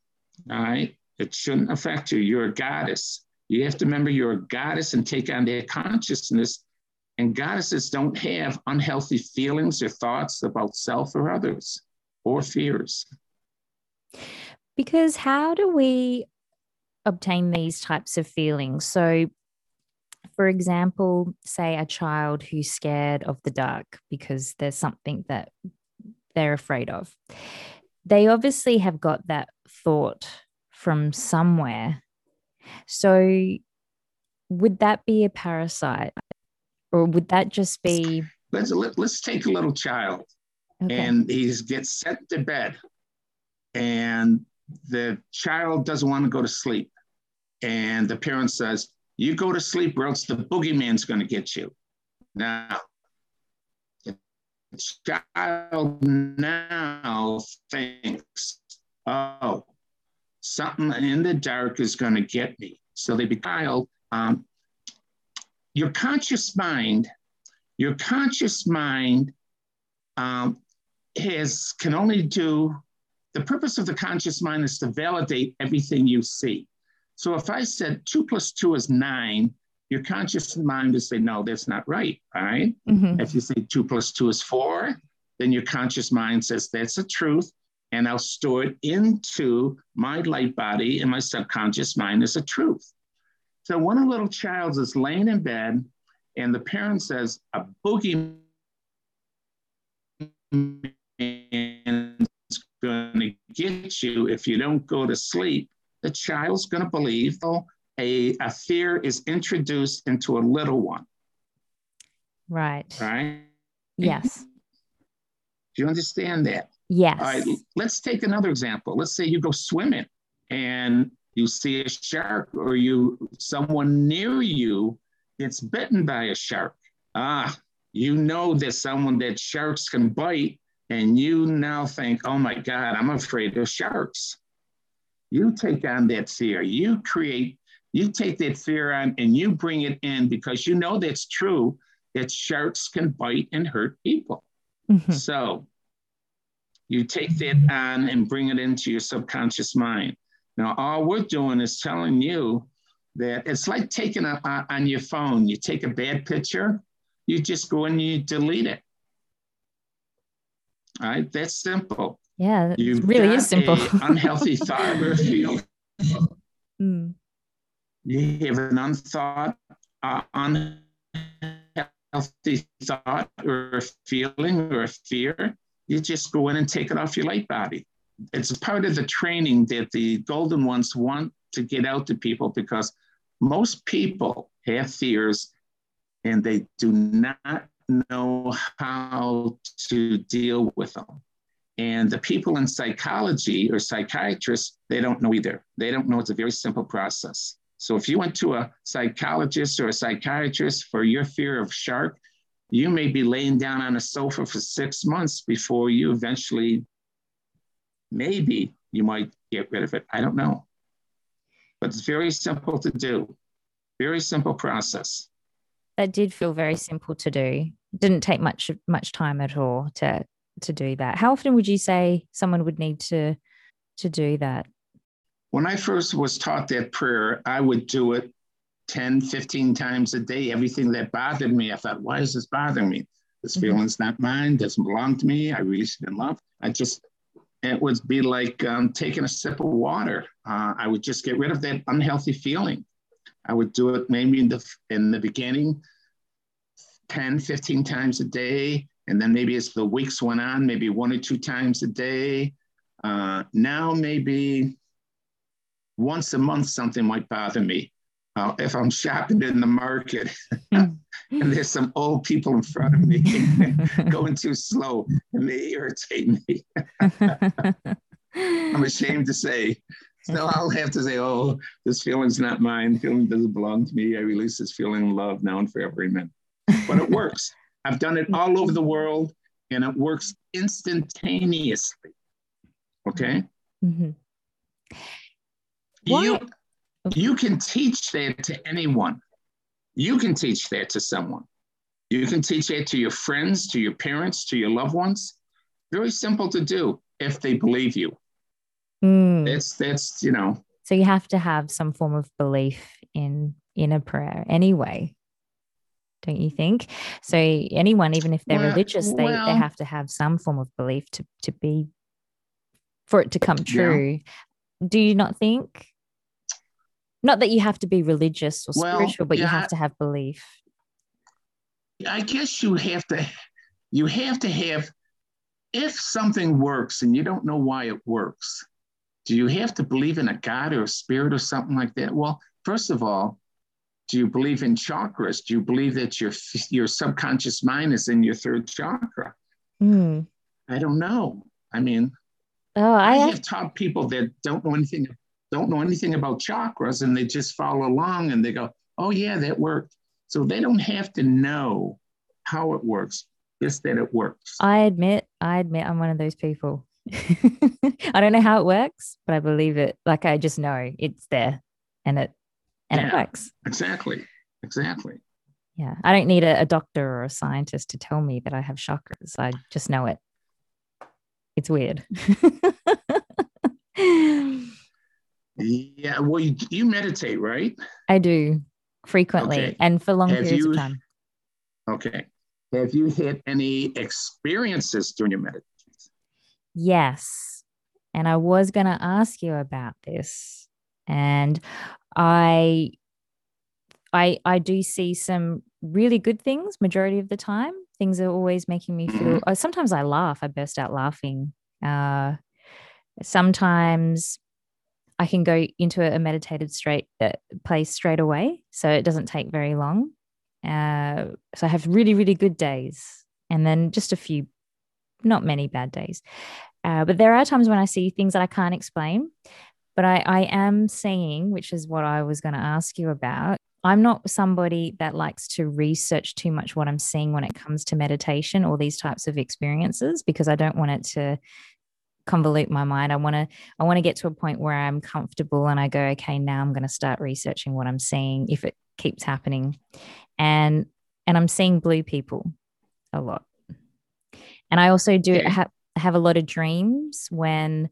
All right. It shouldn't affect you. You're a goddess. You have to remember you're a goddess and take on their consciousness. And goddesses don't have unhealthy feelings or thoughts about self or others or fears. Because how do we obtain these types of feelings? So, for example, say a child who's scared of the dark because there's something that they're afraid of. They obviously have got that thought from somewhere. So, would that be a parasite? Or would that just be? Let's, let, us let us take a little child okay. and he gets sent to bed, and the child doesn't want to go to sleep. And the parent says, You go to sleep, or else the boogeyman's going to get you. Now, child now thinks, oh, something in the dark is going to get me. So they child. Um, your conscious mind, your conscious mind um, has can only do the purpose of the conscious mind is to validate everything you see. So if I said two plus two is nine, your conscious mind would say, no, that's not right. All right? mm-hmm. If you say two plus two is four, then your conscious mind says that's the truth. And I'll store it into my light body and my subconscious mind as a truth. So when a little child is laying in bed and the parent says, a boogeyman is going to get you if you don't go to sleep, the child's going to believe, oh, a, a fear is introduced into a little one. Right. Right? Yes. Do you understand that? Yes. All right, let's take another example. Let's say you go swimming and you see a shark or you someone near you gets bitten by a shark. Ah, you know that someone that sharks can bite and you now think, "Oh my god, I'm afraid of sharks." You take on that fear. You create you take that fear on and you bring it in because you know that's true that sharks can bite and hurt people. Mm-hmm. So you take that on and bring it into your subconscious mind. Now, all we're doing is telling you that it's like taking a, a, on your phone, you take a bad picture, you just go and you delete it. All right, that's simple. Yeah, it really is simple. unhealthy thought or feeling. Mm you have an unthought, uh, unhealthy thought or a feeling or a fear, you just go in and take it off your light body. It's part of the training that the golden ones want to get out to people because most people have fears and they do not know how to deal with them. And the people in psychology or psychiatrists, they don't know either. They don't know it's a very simple process. So if you went to a psychologist or a psychiatrist for your fear of shark, you may be laying down on a sofa for six months before you eventually, maybe you might get rid of it. I don't know. But it's very simple to do, very simple process. That did feel very simple to do. Didn't take much much time at all to to do that. How often would you say someone would need to to do that? When I first was taught that prayer, I would do it 10, 15 times a day. Everything that bothered me, I thought, why is this bothering me? This mm-hmm. feeling's not mine, doesn't belong to me. I really should in love. I just, it would be like um, taking a sip of water. Uh, I would just get rid of that unhealthy feeling. I would do it maybe in the, in the beginning, 10, 15 times a day. And then maybe as the weeks went on, maybe one or two times a day. Uh, now, maybe once a month something might bother me. Uh, if I'm shopping in the market and there's some old people in front of me going too slow and they irritate me. I'm ashamed to say. So I'll have to say, oh, this feeling's not mine. feeling doesn't belong to me. I release this feeling of love now and forever. Amen. But it works. I've done it all over the world and it works instantaneously. Okay. Mm-hmm. You, you can teach that to anyone. You can teach that to someone. You can teach that to your friends, to your parents, to your loved ones. Very simple to do if they believe you. Mm. That's that's you know. So you have to have some form of belief in in a prayer anyway. Don't you think? So anyone, even if they're Well- religious, they, well- they have to have some form of belief to to be for it to come true. Do you not think? Not that you have to be religious or Well, spiritual, but you have to have belief. I guess you have to you have to have if something works and you don't know why it works, do you have to believe in a God or a spirit or something like that? Well, first of all, do you believe in chakras? Do you believe that your your subconscious mind is in your third chakra? Mm. I don't know. I mean, Oh, I I have taught people that don't know anything don't know anything about chakras and they just follow along and they go, "Oh yeah, that worked." So they don't have to know how it works, just that it works. I admit, I admit I'm one of those people. I don't know how it works, but I believe it. Like I just know it's there and it and it works. Exactly. Exactly. Yeah. I don't need a, a doctor or a scientist to tell me that I have chakras. I just know it. It's weird. Yeah. Well, you, you meditate, right? I do frequently Okay. and for long Have periods you- of time. Okay. Have you had any experiences during your meditation? Yes. And I was going to ask you about this. And I I I do see some really good things majority of the time. Things are always making me feel oh, sometimes I laugh. I burst out laughing. Uh sometimes I can go into a meditated straight uh, place straight away, so it doesn't take very long. Uh, so I have really, really good days, and then just a few, not many bad days. Uh, but there are times when I see things that I can't explain. But I, I am seeing, which is what I was going to ask you about. I'm not somebody that likes to research too much what I'm seeing when it comes to meditation or these types of experiences because I don't want it to convolute my mind. I want to I want to get to a point where I'm comfortable and I go, okay, now I'm going to start researching what I'm seeing if it keeps happening. And and I'm seeing blue people a lot. And I also do Okay. have have a lot of dreams when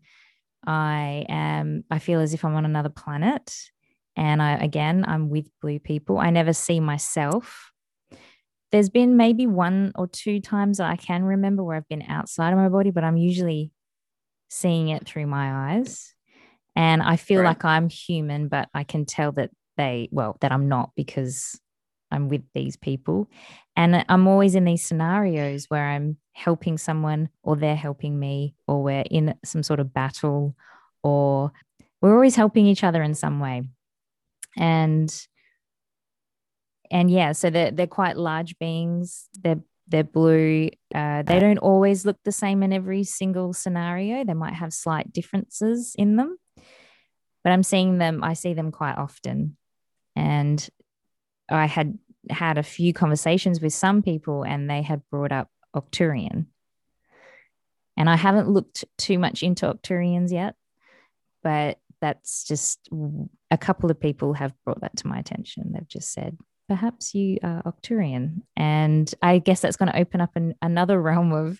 I am I feel as if I'm on another planet and I again I'm with blue people. I never see myself. There's been maybe one or two times that I can remember where I've been outside of my body, but I'm usually seeing it through my eyes. And I feel Right. like I'm human, but I can tell that they, well, that I'm not because I'm with these people. And I'm always in these scenarios where I'm helping someone or they're helping me or we're in some sort of battle or we're always helping each other in some way. And and yeah, so they're they're quite large beings. They're they're blue. Uh, they don't always look the same in every single scenario. They might have slight differences in them, but I'm seeing them. I see them quite often, and I had had a few conversations with some people, and they had brought up Octurian, and I haven't looked too much into Octurians yet, but that's just a couple of people have brought that to my attention. They've just said, perhaps you are Octurian. And I guess that's going to open up an, another realm of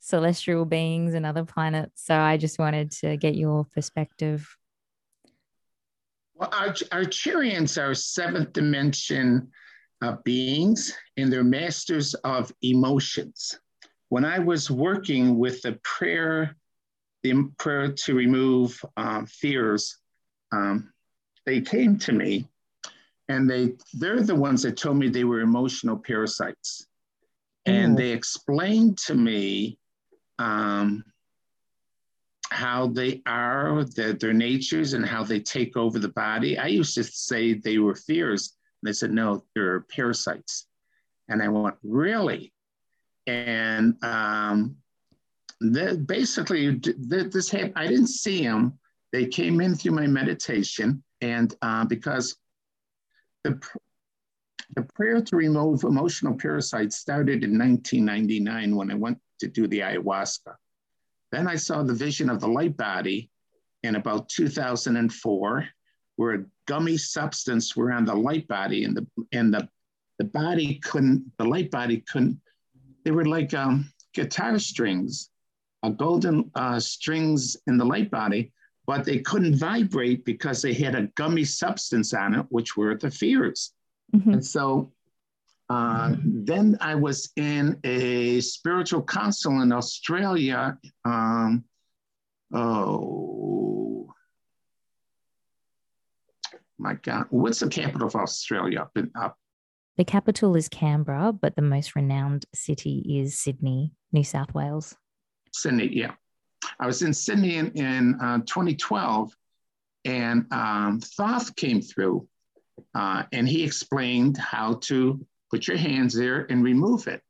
celestial beings and other planets. So I just wanted to get your perspective. Well, our, Arcturians are seventh dimension uh, beings and they're masters of emotions. When I was working with the prayer, the prayer to remove um, fears, um, they came to me and they they're the ones that told me they were emotional parasites. And they explained to me um, how they are their, their natures and how they take over the body. I used to say they were fears and they said no they're parasites. And i went really? And um, the, basically th- this happened i didn't see them. They came in through my meditation and uh, because the, the prayer to remove emotional parasites started in 1999 when I went to do the ayahuasca. Then I saw the vision of the light body in about 2004, where gummy substance were on the light body, and the and the the body couldn't, the light body couldn't. They were like um, guitar strings, uh, golden uh, strings in the light body, but they couldn't vibrate because they had a gummy substance on it, which were the fears. Mm-hmm. And so uh, then I was in a spiritual council in Australia. Um, oh, my God. What's the capital of Australia? Up up? The capital is Canberra, but the most renowned city is Sydney, New South Wales. Sydney, yeah. I was in Sydney in, in uh, 2012, and um, Thoth came through, uh, and he explained how to put your hands there and remove it.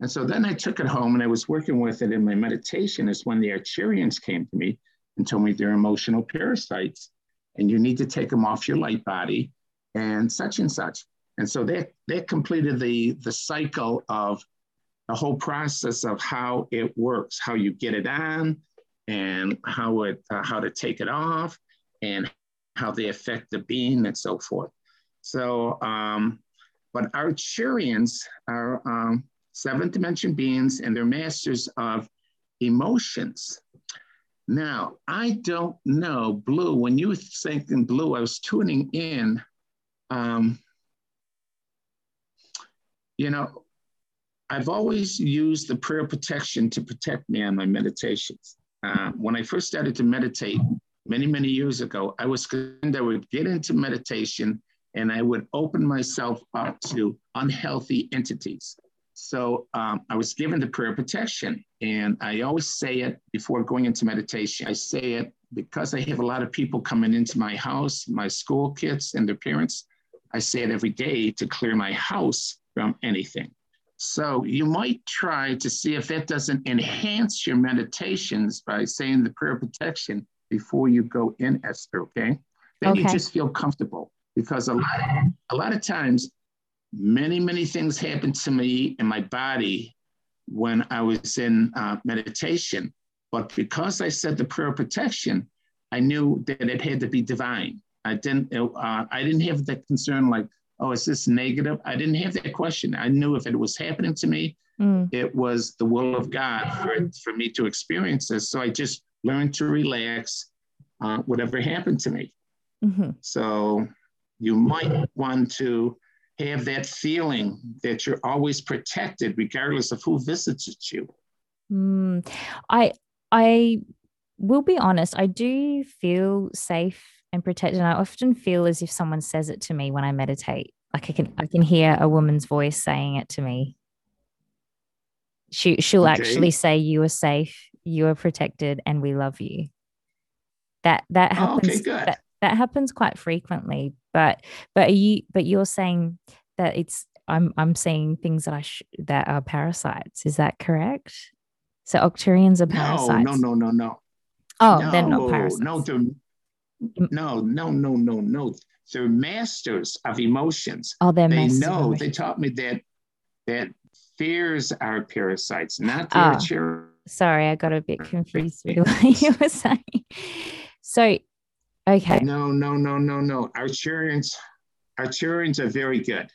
And so then I took it home and I was working with it in my meditation. Is when the Arcturians came to me and told me they're emotional parasites, and you need to take them off your light body, and such and such. And so that that completed the the cycle of the whole process of how it works, how you get it on, and how it uh, how to take it off and how they affect the being and so forth. So, um, but Arcturians are um, seventh dimension beings and they're masters of emotions. Now, I don't know, Blue, when you were thinking Blue, I was tuning in. Um, you know, I've always used the prayer protection to protect me on my meditations. Uh, when I first started to meditate many, many years ago, I was concerned I would get into meditation and I would open myself up to unhealthy entities. So um, I was given the prayer protection, and I always say it before going into meditation. I say it because I have a lot of people coming into my house, my school kids and their parents. I say it every day to clear my house from anything. So you might try to see if that doesn't enhance your meditations by saying the prayer protection before you go in, Esther. Okay. Then okay. you just feel comfortable because a lot, of, a lot of times, many, many things happened to me in my body when I was in uh, meditation. But because I said the prayer of protection, I knew that it had to be divine. I didn't, uh, I didn't have that concern like, oh, is this negative? I didn't have that question. I knew if it was happening to me, mm. it was the will of God for, for me to experience this. So I just learned to relax uh, whatever happened to me. Mm-hmm. So you might want to have that feeling that you're always protected regardless of who visits you. Mm. I I will be honest, I do feel safe and protected. And I often feel as if someone says it to me when I meditate. Like I can I can hear a woman's voice saying it to me. She she'll okay. actually say you are safe, you are protected, and we love you. That that happens. Oh, okay, that, that happens quite frequently. But but you but you're saying that it's I'm I'm seeing things that I sh- that are parasites. Is that correct? So Arcturians are parasites. No, no, no, oh, no, no. Oh, no, they're not parasites. No, they're no, no, no, no, no. They're masters of emotions. Oh, they're they masters. know. They taught me that that fears are parasites, not ah. their oh, Sorry, I got a bit confused with what you were saying. So, okay. No, no, no, no, no. Arcturians, Arcturians are very good.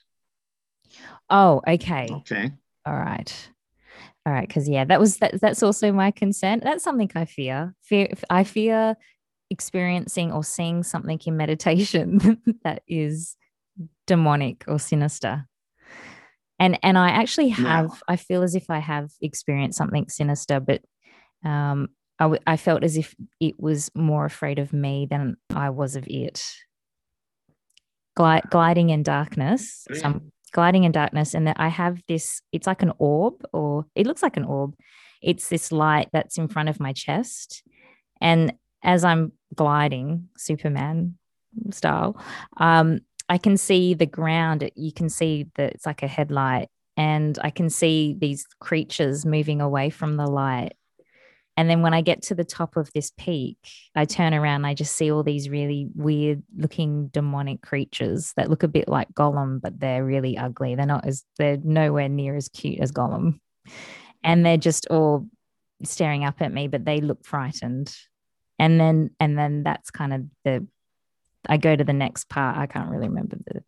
Oh, okay. Okay. All right. All right, because yeah, that was that. That's also my concern. That's something I fear. Fear. I fear experiencing or seeing something in meditation that is demonic or sinister and and i actually have no. i feel as if i have experienced something sinister but um I, w- I felt as if it was more afraid of me than i was of it. Gli- gliding in darkness some gliding in darkness and that i have this it's like an orb or it looks like an orb. It's this light that's in front of my chest. And as I'm gliding, Superman style, um, I can see the ground. You can see that it's like a headlight, and I can see these creatures moving away from the light. And then when I get to the top of this peak, I turn around, I just see all these really weird looking demonic creatures that look a bit like Gollum, but they're really ugly. They're not as, they're nowhere near as cute as Gollum. And they're just all staring up at me, but they look frightened and then and then that's kind of the I go to the next part. I can't really remember the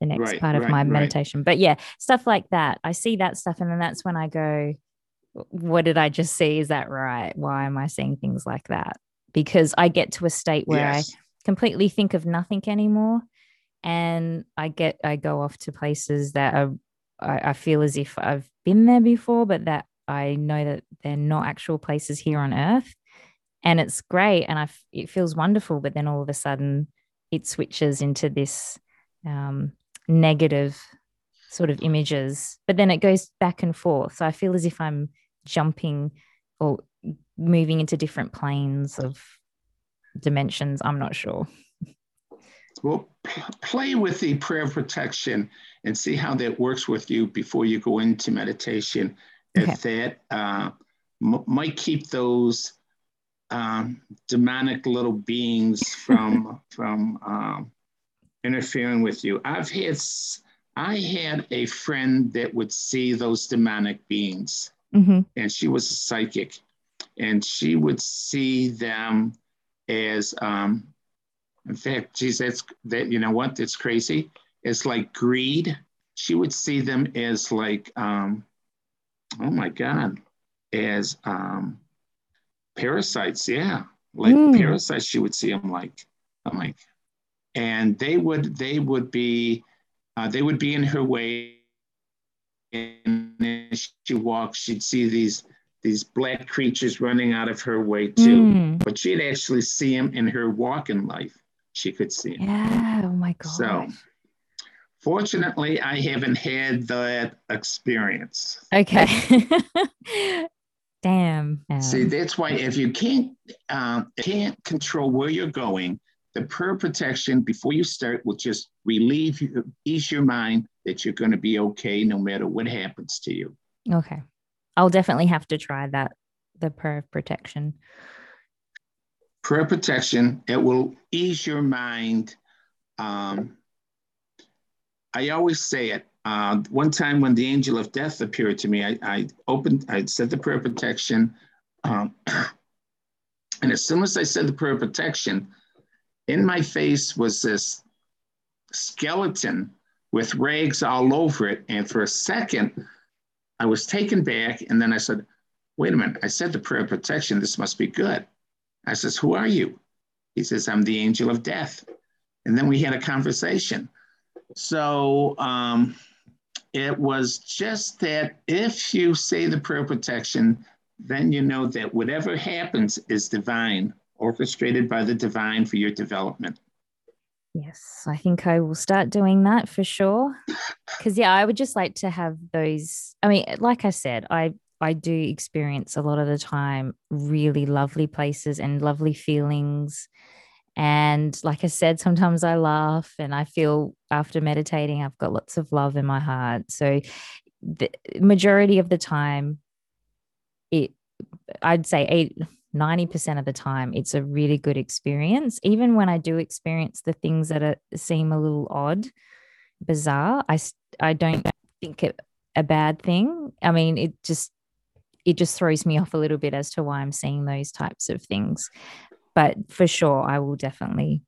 the next right, part of right, my meditation. Right. But yeah, stuff like that. I see that stuff and then that's when I go what did I just see? Is that right? Why am I seeing things like that? because I get to a state where Yes. I completely think of nothing anymore. And I get, I go off to places that are, I, I feel as if I've been there before, but that I know that they're not actual places here on earth. And it's great. And I, f- it feels wonderful. But then all of a sudden it switches into this um, negative sort of images, but then it goes back and forth. So I feel as if I'm jumping or moving into different planes of dimensions. I'm not sure. Well, pl- play with the prayer of protection and see how that works with you before you go into meditation. If that uh, m- might keep those um, demonic little beings from from um, interfering with you. I've had I had a friend that would see those demonic beings, hmm and she was a psychic, and she would see them as um, in fact, geez, that's that. You know what? That's crazy. It's like greed. She would see them as like, um, oh my god, as um, parasites. Yeah, like Mm. parasites. She would see them like, I'm like, and they would they would be uh, they would be in her way, and as she walked, she'd see these these black creatures running out of her way too Mm. but she'd actually see them in her walking life. She could see him. Yeah. Oh my God. So, fortunately, I haven't had that experience. okay. Damn. See, that's why if you can't um, can't control where you're going, the prayer protection before you start will just relieve you, ease your mind that you're going to be okay no matter what happens to you. okay. I'll definitely have to try that. The prayer of protection. prayer protection it will ease your mind um, i always say it uh, one time when the angel of death appeared to me i, I opened i said the prayer of protection um, and as soon as i said the prayer of protection in my face was this skeleton with rags all over it and for a second i was taken back and then i said wait a minute i said the prayer of protection this must be good I says, Who are you? He says, I'm the angel of death. And then we had a conversation. So um, it was just that if you say the prayer of protection, then you know that whatever happens is divine, orchestrated by the divine for your development. Yes, I think I will start doing that for sure. Because yeah, I would just like to have those. I mean, like I said, I I do experience a lot of the time really lovely places and lovely feelings. And like I said, sometimes I laugh and I feel after meditating, I've got lots of love in my heart. So the majority of the time, it I'd say eight, 90% of the time, it's a really good experience. Even when I do experience the things that are, seem a little odd, bizarre, I, I don't think it a bad thing. I mean, it just, it just throws me off a little bit as to why I'm seeing those types of things. But for sure, I will definitely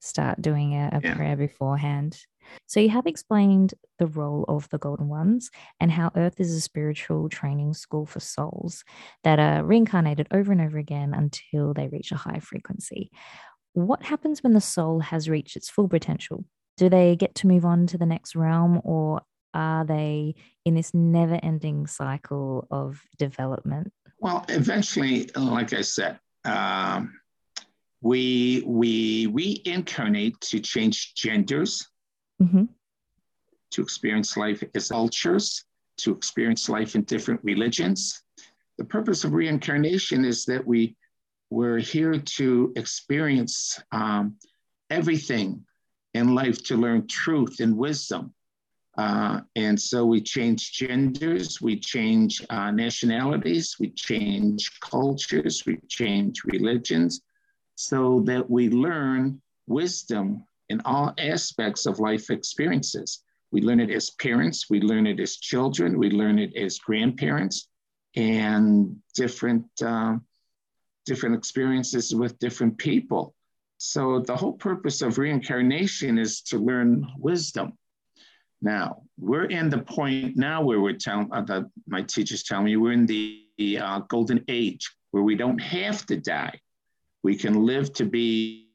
start doing a, a Yeah. prayer beforehand. So you have explained the role of the Golden Ones and how Earth is a spiritual training school for souls that are reincarnated over and over again until they reach a high frequency. What happens when the soul has reached its full potential? Do they get to move on to the next realm or are they in this never ending cycle of development? Well, eventually, like I said, um, we we reincarnate to change genders, hmm to experience life as cultures, to experience life in different religions. The purpose of reincarnation is that we we're here to experience um, everything in life to learn truth and wisdom. Uh, and so we change genders, we change uh, nationalities, we change cultures, we change religions, so that we learn wisdom in all aspects of life experiences. We learn it as parents, we learn it as children, we learn it as grandparents, and different uh, different experiences with different people. So the whole purpose of reincarnation is to learn wisdom. Now we're in the point now where we're telling uh, my teachers tell me we're in the uh, golden age where we don't have to die. We can live to be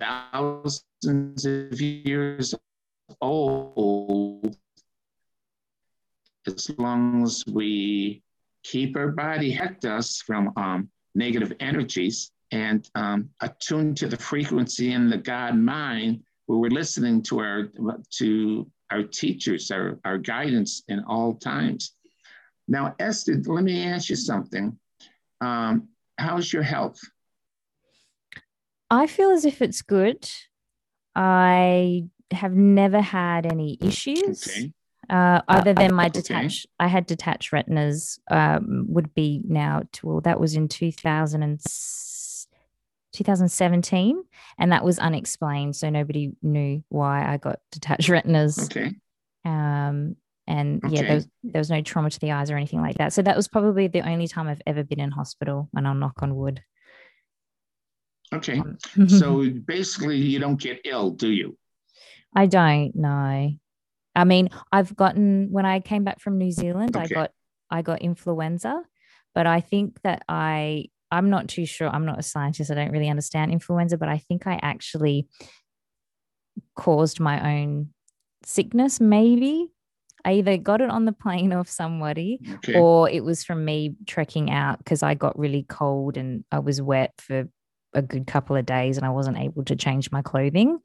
thousands of years old as long as we keep our body hecked us from um, negative energies and um, attuned to the frequency in the God mind where we're listening to our to our teachers, our, our guidance in all times. Now, Esther, let me ask you something. Um, how's your health? I feel as if it's good. I have never had any issues. Okay. Uh, other than my detached, okay. I had detached retinas. Um, would be now to well, that was in 2000 and 2017, and that was unexplained. So nobody knew why I got detached retinas. Okay. Um, and okay. yeah, there was, there was no trauma to the eyes or anything like that. So that was probably the only time I've ever been in hospital, and I'll knock on wood. Okay. Um, so basically, you don't get ill, do you? I don't know. I mean, I've gotten when I came back from New Zealand, okay. I got I got influenza, but I think that I I'm not too sure. I'm not a scientist. I don't really understand influenza, but I think I actually caused my own sickness, maybe. I either got it on the plane off somebody okay. or it was from me trekking out because I got really cold and I was wet for a good couple of days and I wasn't able to change my clothing.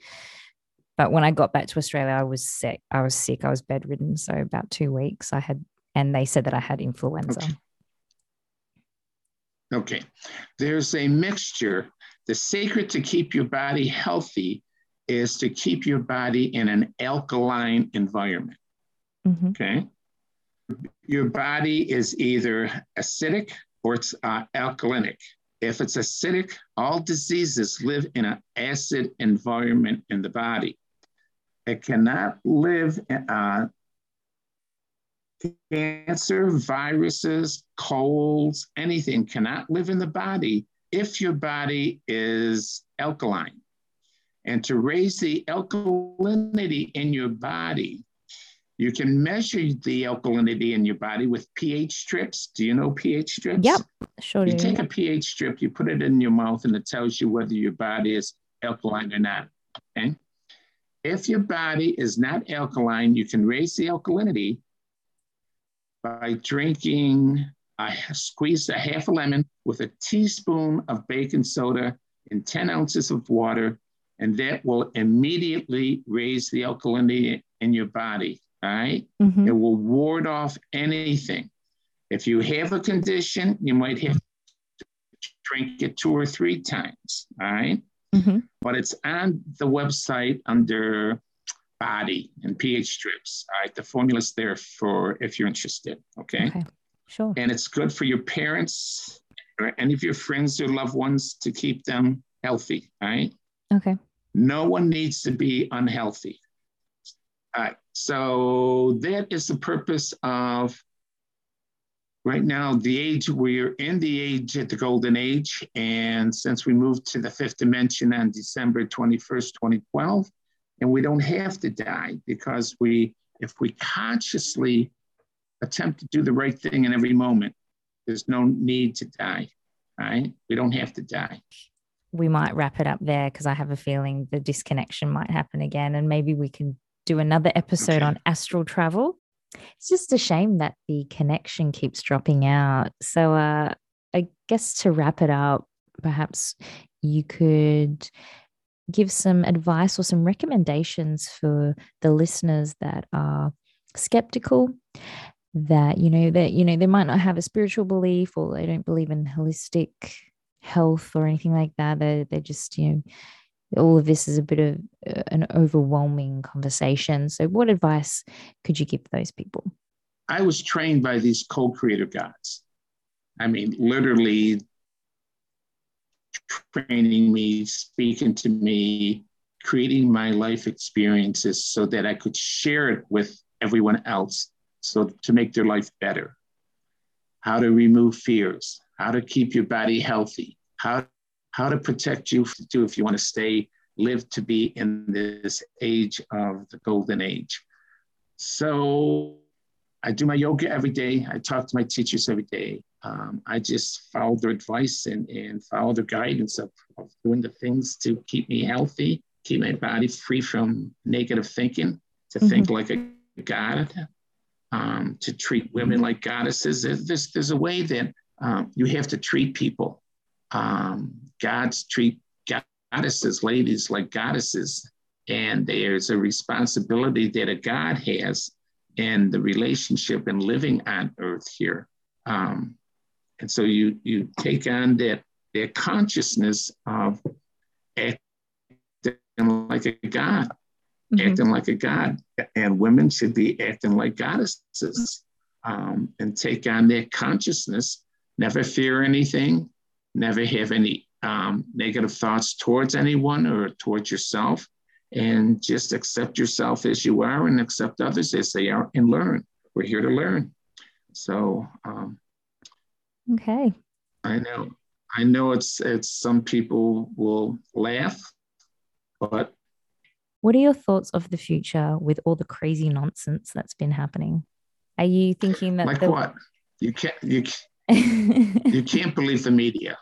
But when I got back to Australia, I was sick. I was sick. I was bedridden. So about two weeks I had, and they said that I had influenza. Okay. Okay, there's a mixture. The secret to keep your body healthy is to keep your body in an alkaline environment. Mm-hmm. Okay, your body is either acidic or it's uh, alkalinic. If it's acidic, all diseases live in an acid environment in the body. It cannot live uh, cancer, viruses, colds, anything cannot live in the body if your body is alkaline. And to raise the alkalinity in your body, you can measure the alkalinity in your body with pH strips. Do you know pH strips? Yep, sure. You take a pH strip, you put it in your mouth, and it tells you whether your body is alkaline or not. Okay. If your body is not alkaline, you can raise the alkalinity by drinking, I squeeze a half a lemon with a teaspoon of baking soda in 10 ounces of water, and that will immediately raise the alkalinity in your body. All right? mm-hmm. It will ward off anything. If you have a condition, you might have to drink it two or three times. All right? mm-hmm. But it's on the website under body and pH strips. All right, the formula's there for if you're interested. Okay. Okay. Sure. And it's good for your parents or any of your friends or loved ones to keep them healthy. All right. Okay. No one needs to be unhealthy. All right. So that is the purpose of right now the age we're in the age at the golden age and since we moved to the fifth dimension on december 21st 2012 and we don't have to die because we, if we consciously attempt to do the right thing in every moment, there's no need to die, right? We don't have to die. We might wrap it up there because I have a feeling the disconnection might happen again, and maybe we can do another episode okay. on astral travel. It's just a shame that the connection keeps dropping out. So, uh, I guess to wrap it up, perhaps you could give some advice or some recommendations for the listeners that are skeptical that you know that you know they might not have a spiritual belief or they don't believe in holistic health or anything like that they they just you know all of this is a bit of uh, an overwhelming conversation. So what advice could you give those people? I was trained by these co creative gods. I mean literally training me, speaking to me, creating my life experiences so that I could share it with everyone else so to make their life better. How to remove fears, how to keep your body healthy, how, how to protect you to if you want to stay, live to be in this age of the golden age. So I do my yoga every day. I talk to my teachers every day. um, I just follow their advice and, and followed their guidance of, of doing the things to keep me healthy, keep my body free from negative thinking, to mm-hmm. think like a god, um, to treat women like goddesses. There's, there's a way that um, you have to treat people. Um, gods treat goddesses, ladies like goddesses. And there's a responsibility that a God has in the relationship and living on earth here. Um, and so you you take on that that consciousness of acting like a god, mm-hmm. acting like a god, and women should be acting like goddesses, um, and take on that consciousness. Never fear anything, never have any um, negative thoughts towards anyone or towards yourself, and just accept yourself as you are and accept others as they are and learn. We're here to learn. So um, Okay. I know. I know it's it's some people will laugh, but what are your thoughts of the future with all the crazy nonsense that's been happening? Are you thinking that like the... what? You can't you you can't believe the media.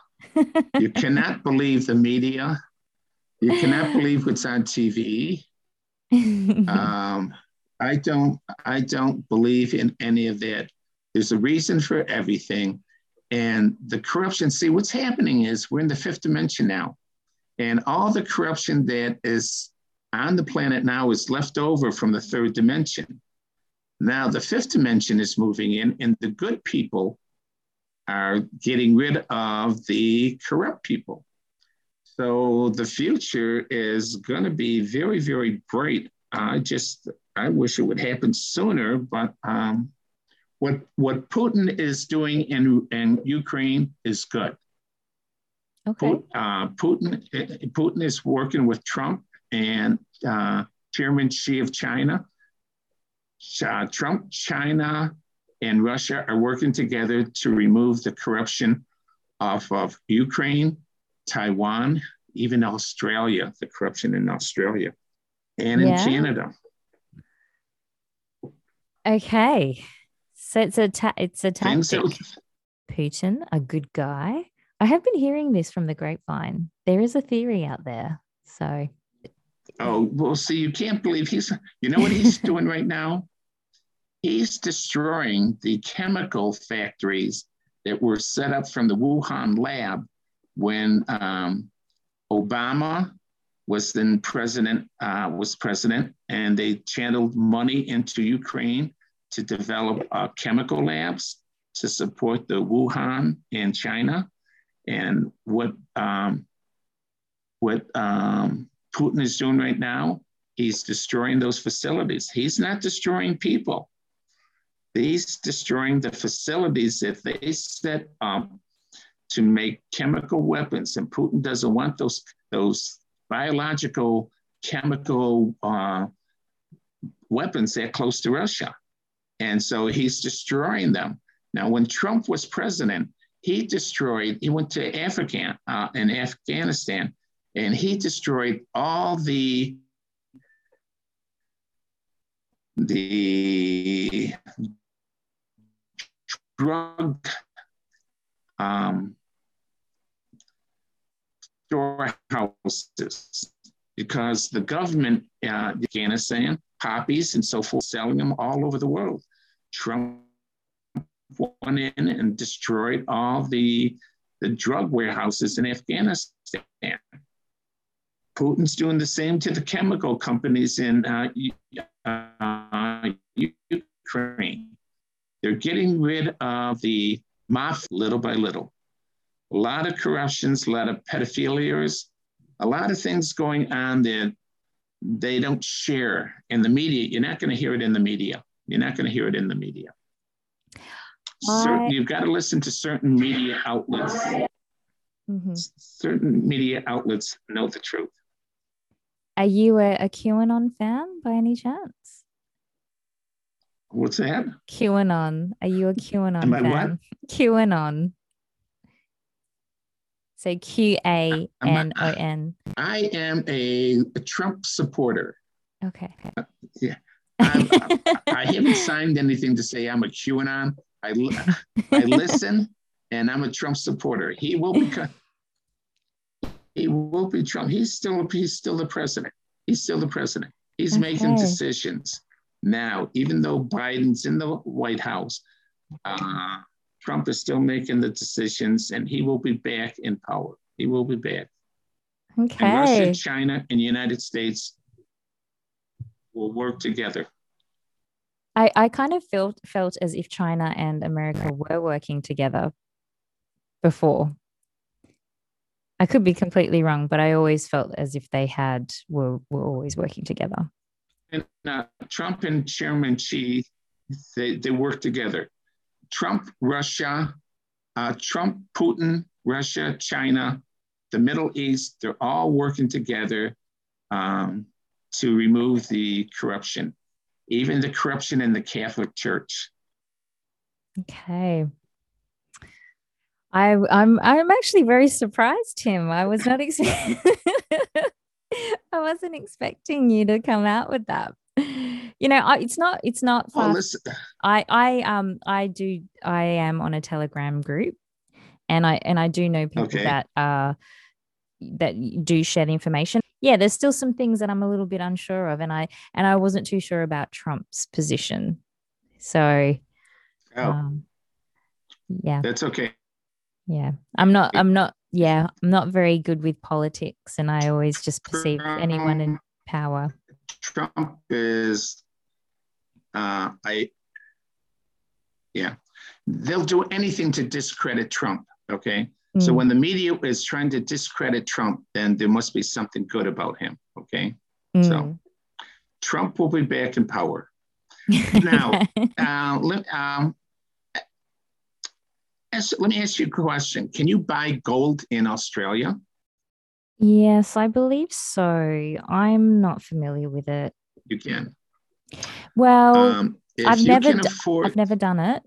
You cannot believe the media. You cannot believe what's on TV. Um, I don't I don't believe in any of that. There's a reason for everything and the corruption. See, what's happening is we're in the fifth dimension now, and all the corruption that is on the planet now is left over from the third dimension. Now the fifth dimension is moving in, and the good people are getting rid of the corrupt people. So the future is going to be very, very bright. I just, I wish it would happen sooner, but um, what what Putin is doing in in Ukraine is good. Okay. Uh, Putin Putin is working with Trump and uh, Chairman Xi of China. Uh, Trump, China, and Russia are working together to remove the corruption off of Ukraine, Taiwan, even Australia, the corruption in Australia, and in yeah. Canada. Okay. So it's a ta- it's a tactic. Putin, a good guy. I have been hearing this from the grapevine. There is a theory out there. So. Oh well, see, you can't believe he's. You know what he's doing right now? He's destroying the chemical factories that were set up from the Wuhan lab when um, Obama was then president uh, was president, and they channeled money into Ukraine to develop uh, chemical labs to support the Wuhan in China. And what, um, what um, Putin is doing right now, he's destroying those facilities. He's not destroying people. He's destroying the facilities that they set up to make chemical weapons. And Putin doesn't want those, those biological, chemical uh, weapons that close to Russia. And so he's destroying them. Now, when Trump was president, he destroyed, he went to Africa, uh, in Afghanistan, and he destroyed all the the drug um, storehouses because the government uh, Afghanistan copies and so forth, selling them all over the world. Trump went in and destroyed all the, the drug warehouses in Afghanistan. Putin's doing the same to the chemical companies in uh, uh, Ukraine. They're getting rid of the mafia little by little. A lot of corruptions, a lot of pedophilias, a lot of things going on that they don't share in the media. You're not going to hear it in the media. You're not going to hear it in the media. Certain, you've got to listen to certain media outlets. Mm-hmm. Certain media outlets know the truth. Are you a, a QAnon fan by any chance? What's that? QAnon. Are you a QAnon Am fan? What? QAnon. So Q A N O N. I am a, a Trump supporter. Okay. okay. Uh, yeah. I, I haven't signed anything to say I'm a QAnon. I, I listen and I'm a Trump supporter. He will become. he will be Trump. He's still he's still the president. He's still the president. He's okay. making decisions now, even though Biden's in the White House. Uh, Trump is still making the decisions, and he will be back in power. He will be back. Okay. And Russia, China, and the United States will work together. I, I kind of felt felt as if China and America were working together before. I could be completely wrong, but I always felt as if they had were were always working together. And uh, Trump and Chairman Xi, they, they work together. Trump, Russia, uh, Trump, Putin, Russia, China, the Middle East, they're all working together um, to remove the corruption, even the corruption in the Catholic Church. Okay. I, I'm I'm actually very surprised, Tim. I was not expecting I wasn't expecting you to come out with that. You know, I, it's not it's not far. Oh, I I um I do I am on a Telegram group and I and I do know people okay. that uh that do share the information. Yeah, there's still some things that I'm a little bit unsure of, and I and I wasn't too sure about Trump's position. So, oh. um, yeah, that's okay. Yeah, I'm not. I'm not. Yeah, I'm not very good with politics, and I always just perceive anyone in power. Trump is. Uh, I. Yeah, they'll do anything to discredit Trump. Okay. Mm. So when the media is trying to discredit Trump, then there must be something good about him. Okay. Mm. So Trump will be back in power. now, uh, let, um, let me ask you a question. Can you buy gold in Australia? Yes, I believe so. I'm not familiar with it. You can. Well, um, I've never, d- afford- I've never done it.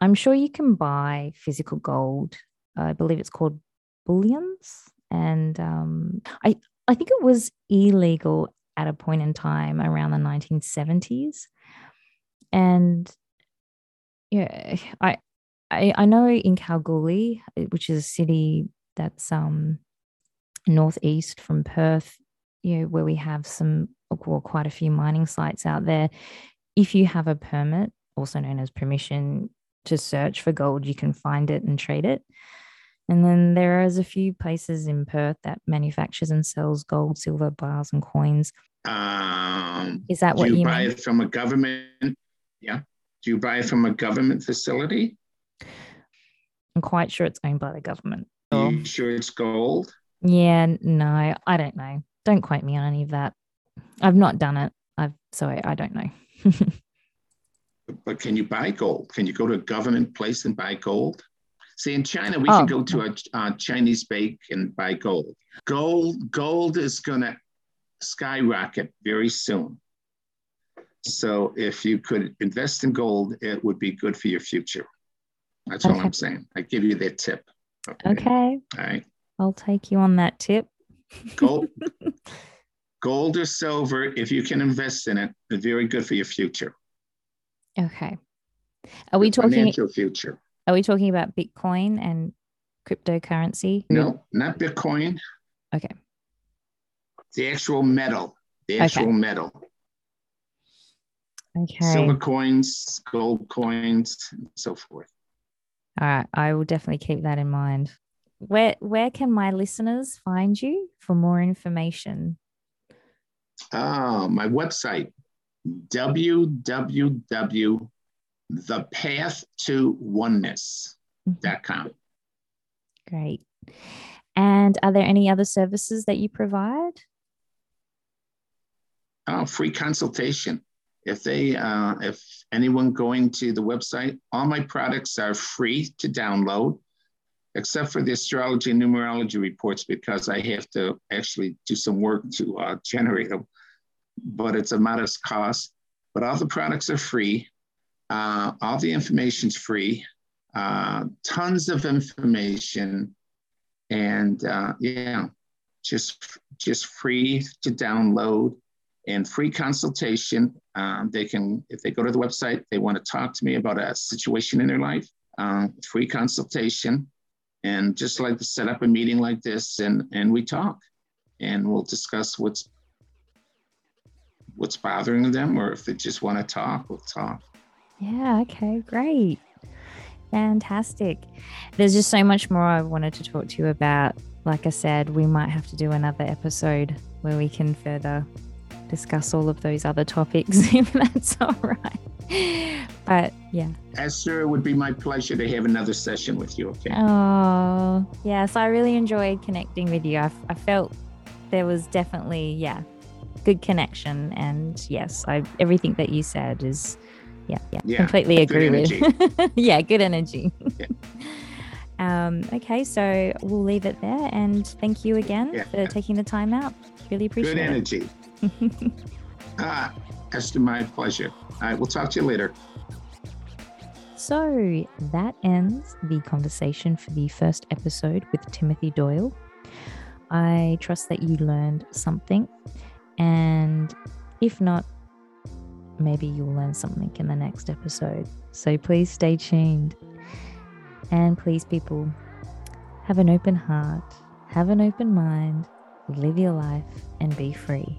I'm sure you can buy physical gold. I believe it's called bullions, and um, I I think it was illegal at a point in time around the 1970s, and yeah, I I, I know in Kalgoorlie, which is a city that's um northeast from Perth, you know, where we have some well, quite a few mining sites out there. If you have a permit, also known as permission, to search for gold, you can find it and trade it. And then there is a few places in Perth that manufactures and sells gold, silver bars, and coins. Um, is that what you, you buy mean? it from a government? Yeah. Do you buy it from a government facility? I'm quite sure it's owned by the government. Are you sure it's gold? Yeah, no, I don't know. Don't quote me on any of that. I've not done it. I've so I, I don't know. but can you buy gold? Can you go to a government place and buy gold? See, in China, we oh. can go to a, a, Chinese bank and buy gold. Gold, gold is going to skyrocket very soon. So if you could invest in gold, it would be good for your future. That's okay. all I'm saying. I give you that tip. Okay. okay. All right. I'll take you on that tip. Gold, gold or silver, if you can invest in it, very good for your future. Okay. Are we talking financial future? Are we talking about Bitcoin and cryptocurrency? No, not Bitcoin. Okay. The actual metal. The actual okay. metal. Okay. Silver coins, gold coins, and so forth. All right. I will definitely keep that in mind. Where where can my listeners find you for more information? Oh, my website, www.thepathtooneness.com. Great. And are there any other services that you provide? Oh, free consultation. If they, uh, if anyone going to the website, all my products are free to download except for the astrology and numerology reports because I have to actually do some work to uh, generate them. But it's a modest cost. But all the products are free. Uh, all the information's free. Uh, tons of information, and uh, yeah, just just free to download and free consultation. Um, they can, if they go to the website, they want to talk to me about a situation in their life uh, free consultation, and just like to set up a meeting like this, and and we talk, and we'll discuss what's what's bothering them, or if they just want to talk, we'll talk. Yeah. Okay. Great. Fantastic. There's just so much more I wanted to talk to you about. Like I said, we might have to do another episode where we can further discuss all of those other topics if that's all right. But yeah. Esther, it would be my pleasure to have another session with you. Okay. Oh, yeah. So I really enjoyed connecting with you. I, I felt there was definitely, yeah, good connection. And yes, I everything that you said is, yeah, yeah, yeah completely agree with. yeah, good energy. Yeah. Um, okay, so we'll leave it there. And thank you again yeah. for taking the time out. Really appreciate it. Good energy. it. ah, Esther, my pleasure. All right, we'll talk to you later. So that ends the conversation for the first episode with Timothy Doyle. I trust that you learned something. And if not, maybe you'll learn something in the next episode. So please stay tuned. And please, people, have an open heart, have an open mind, live your life, and be free.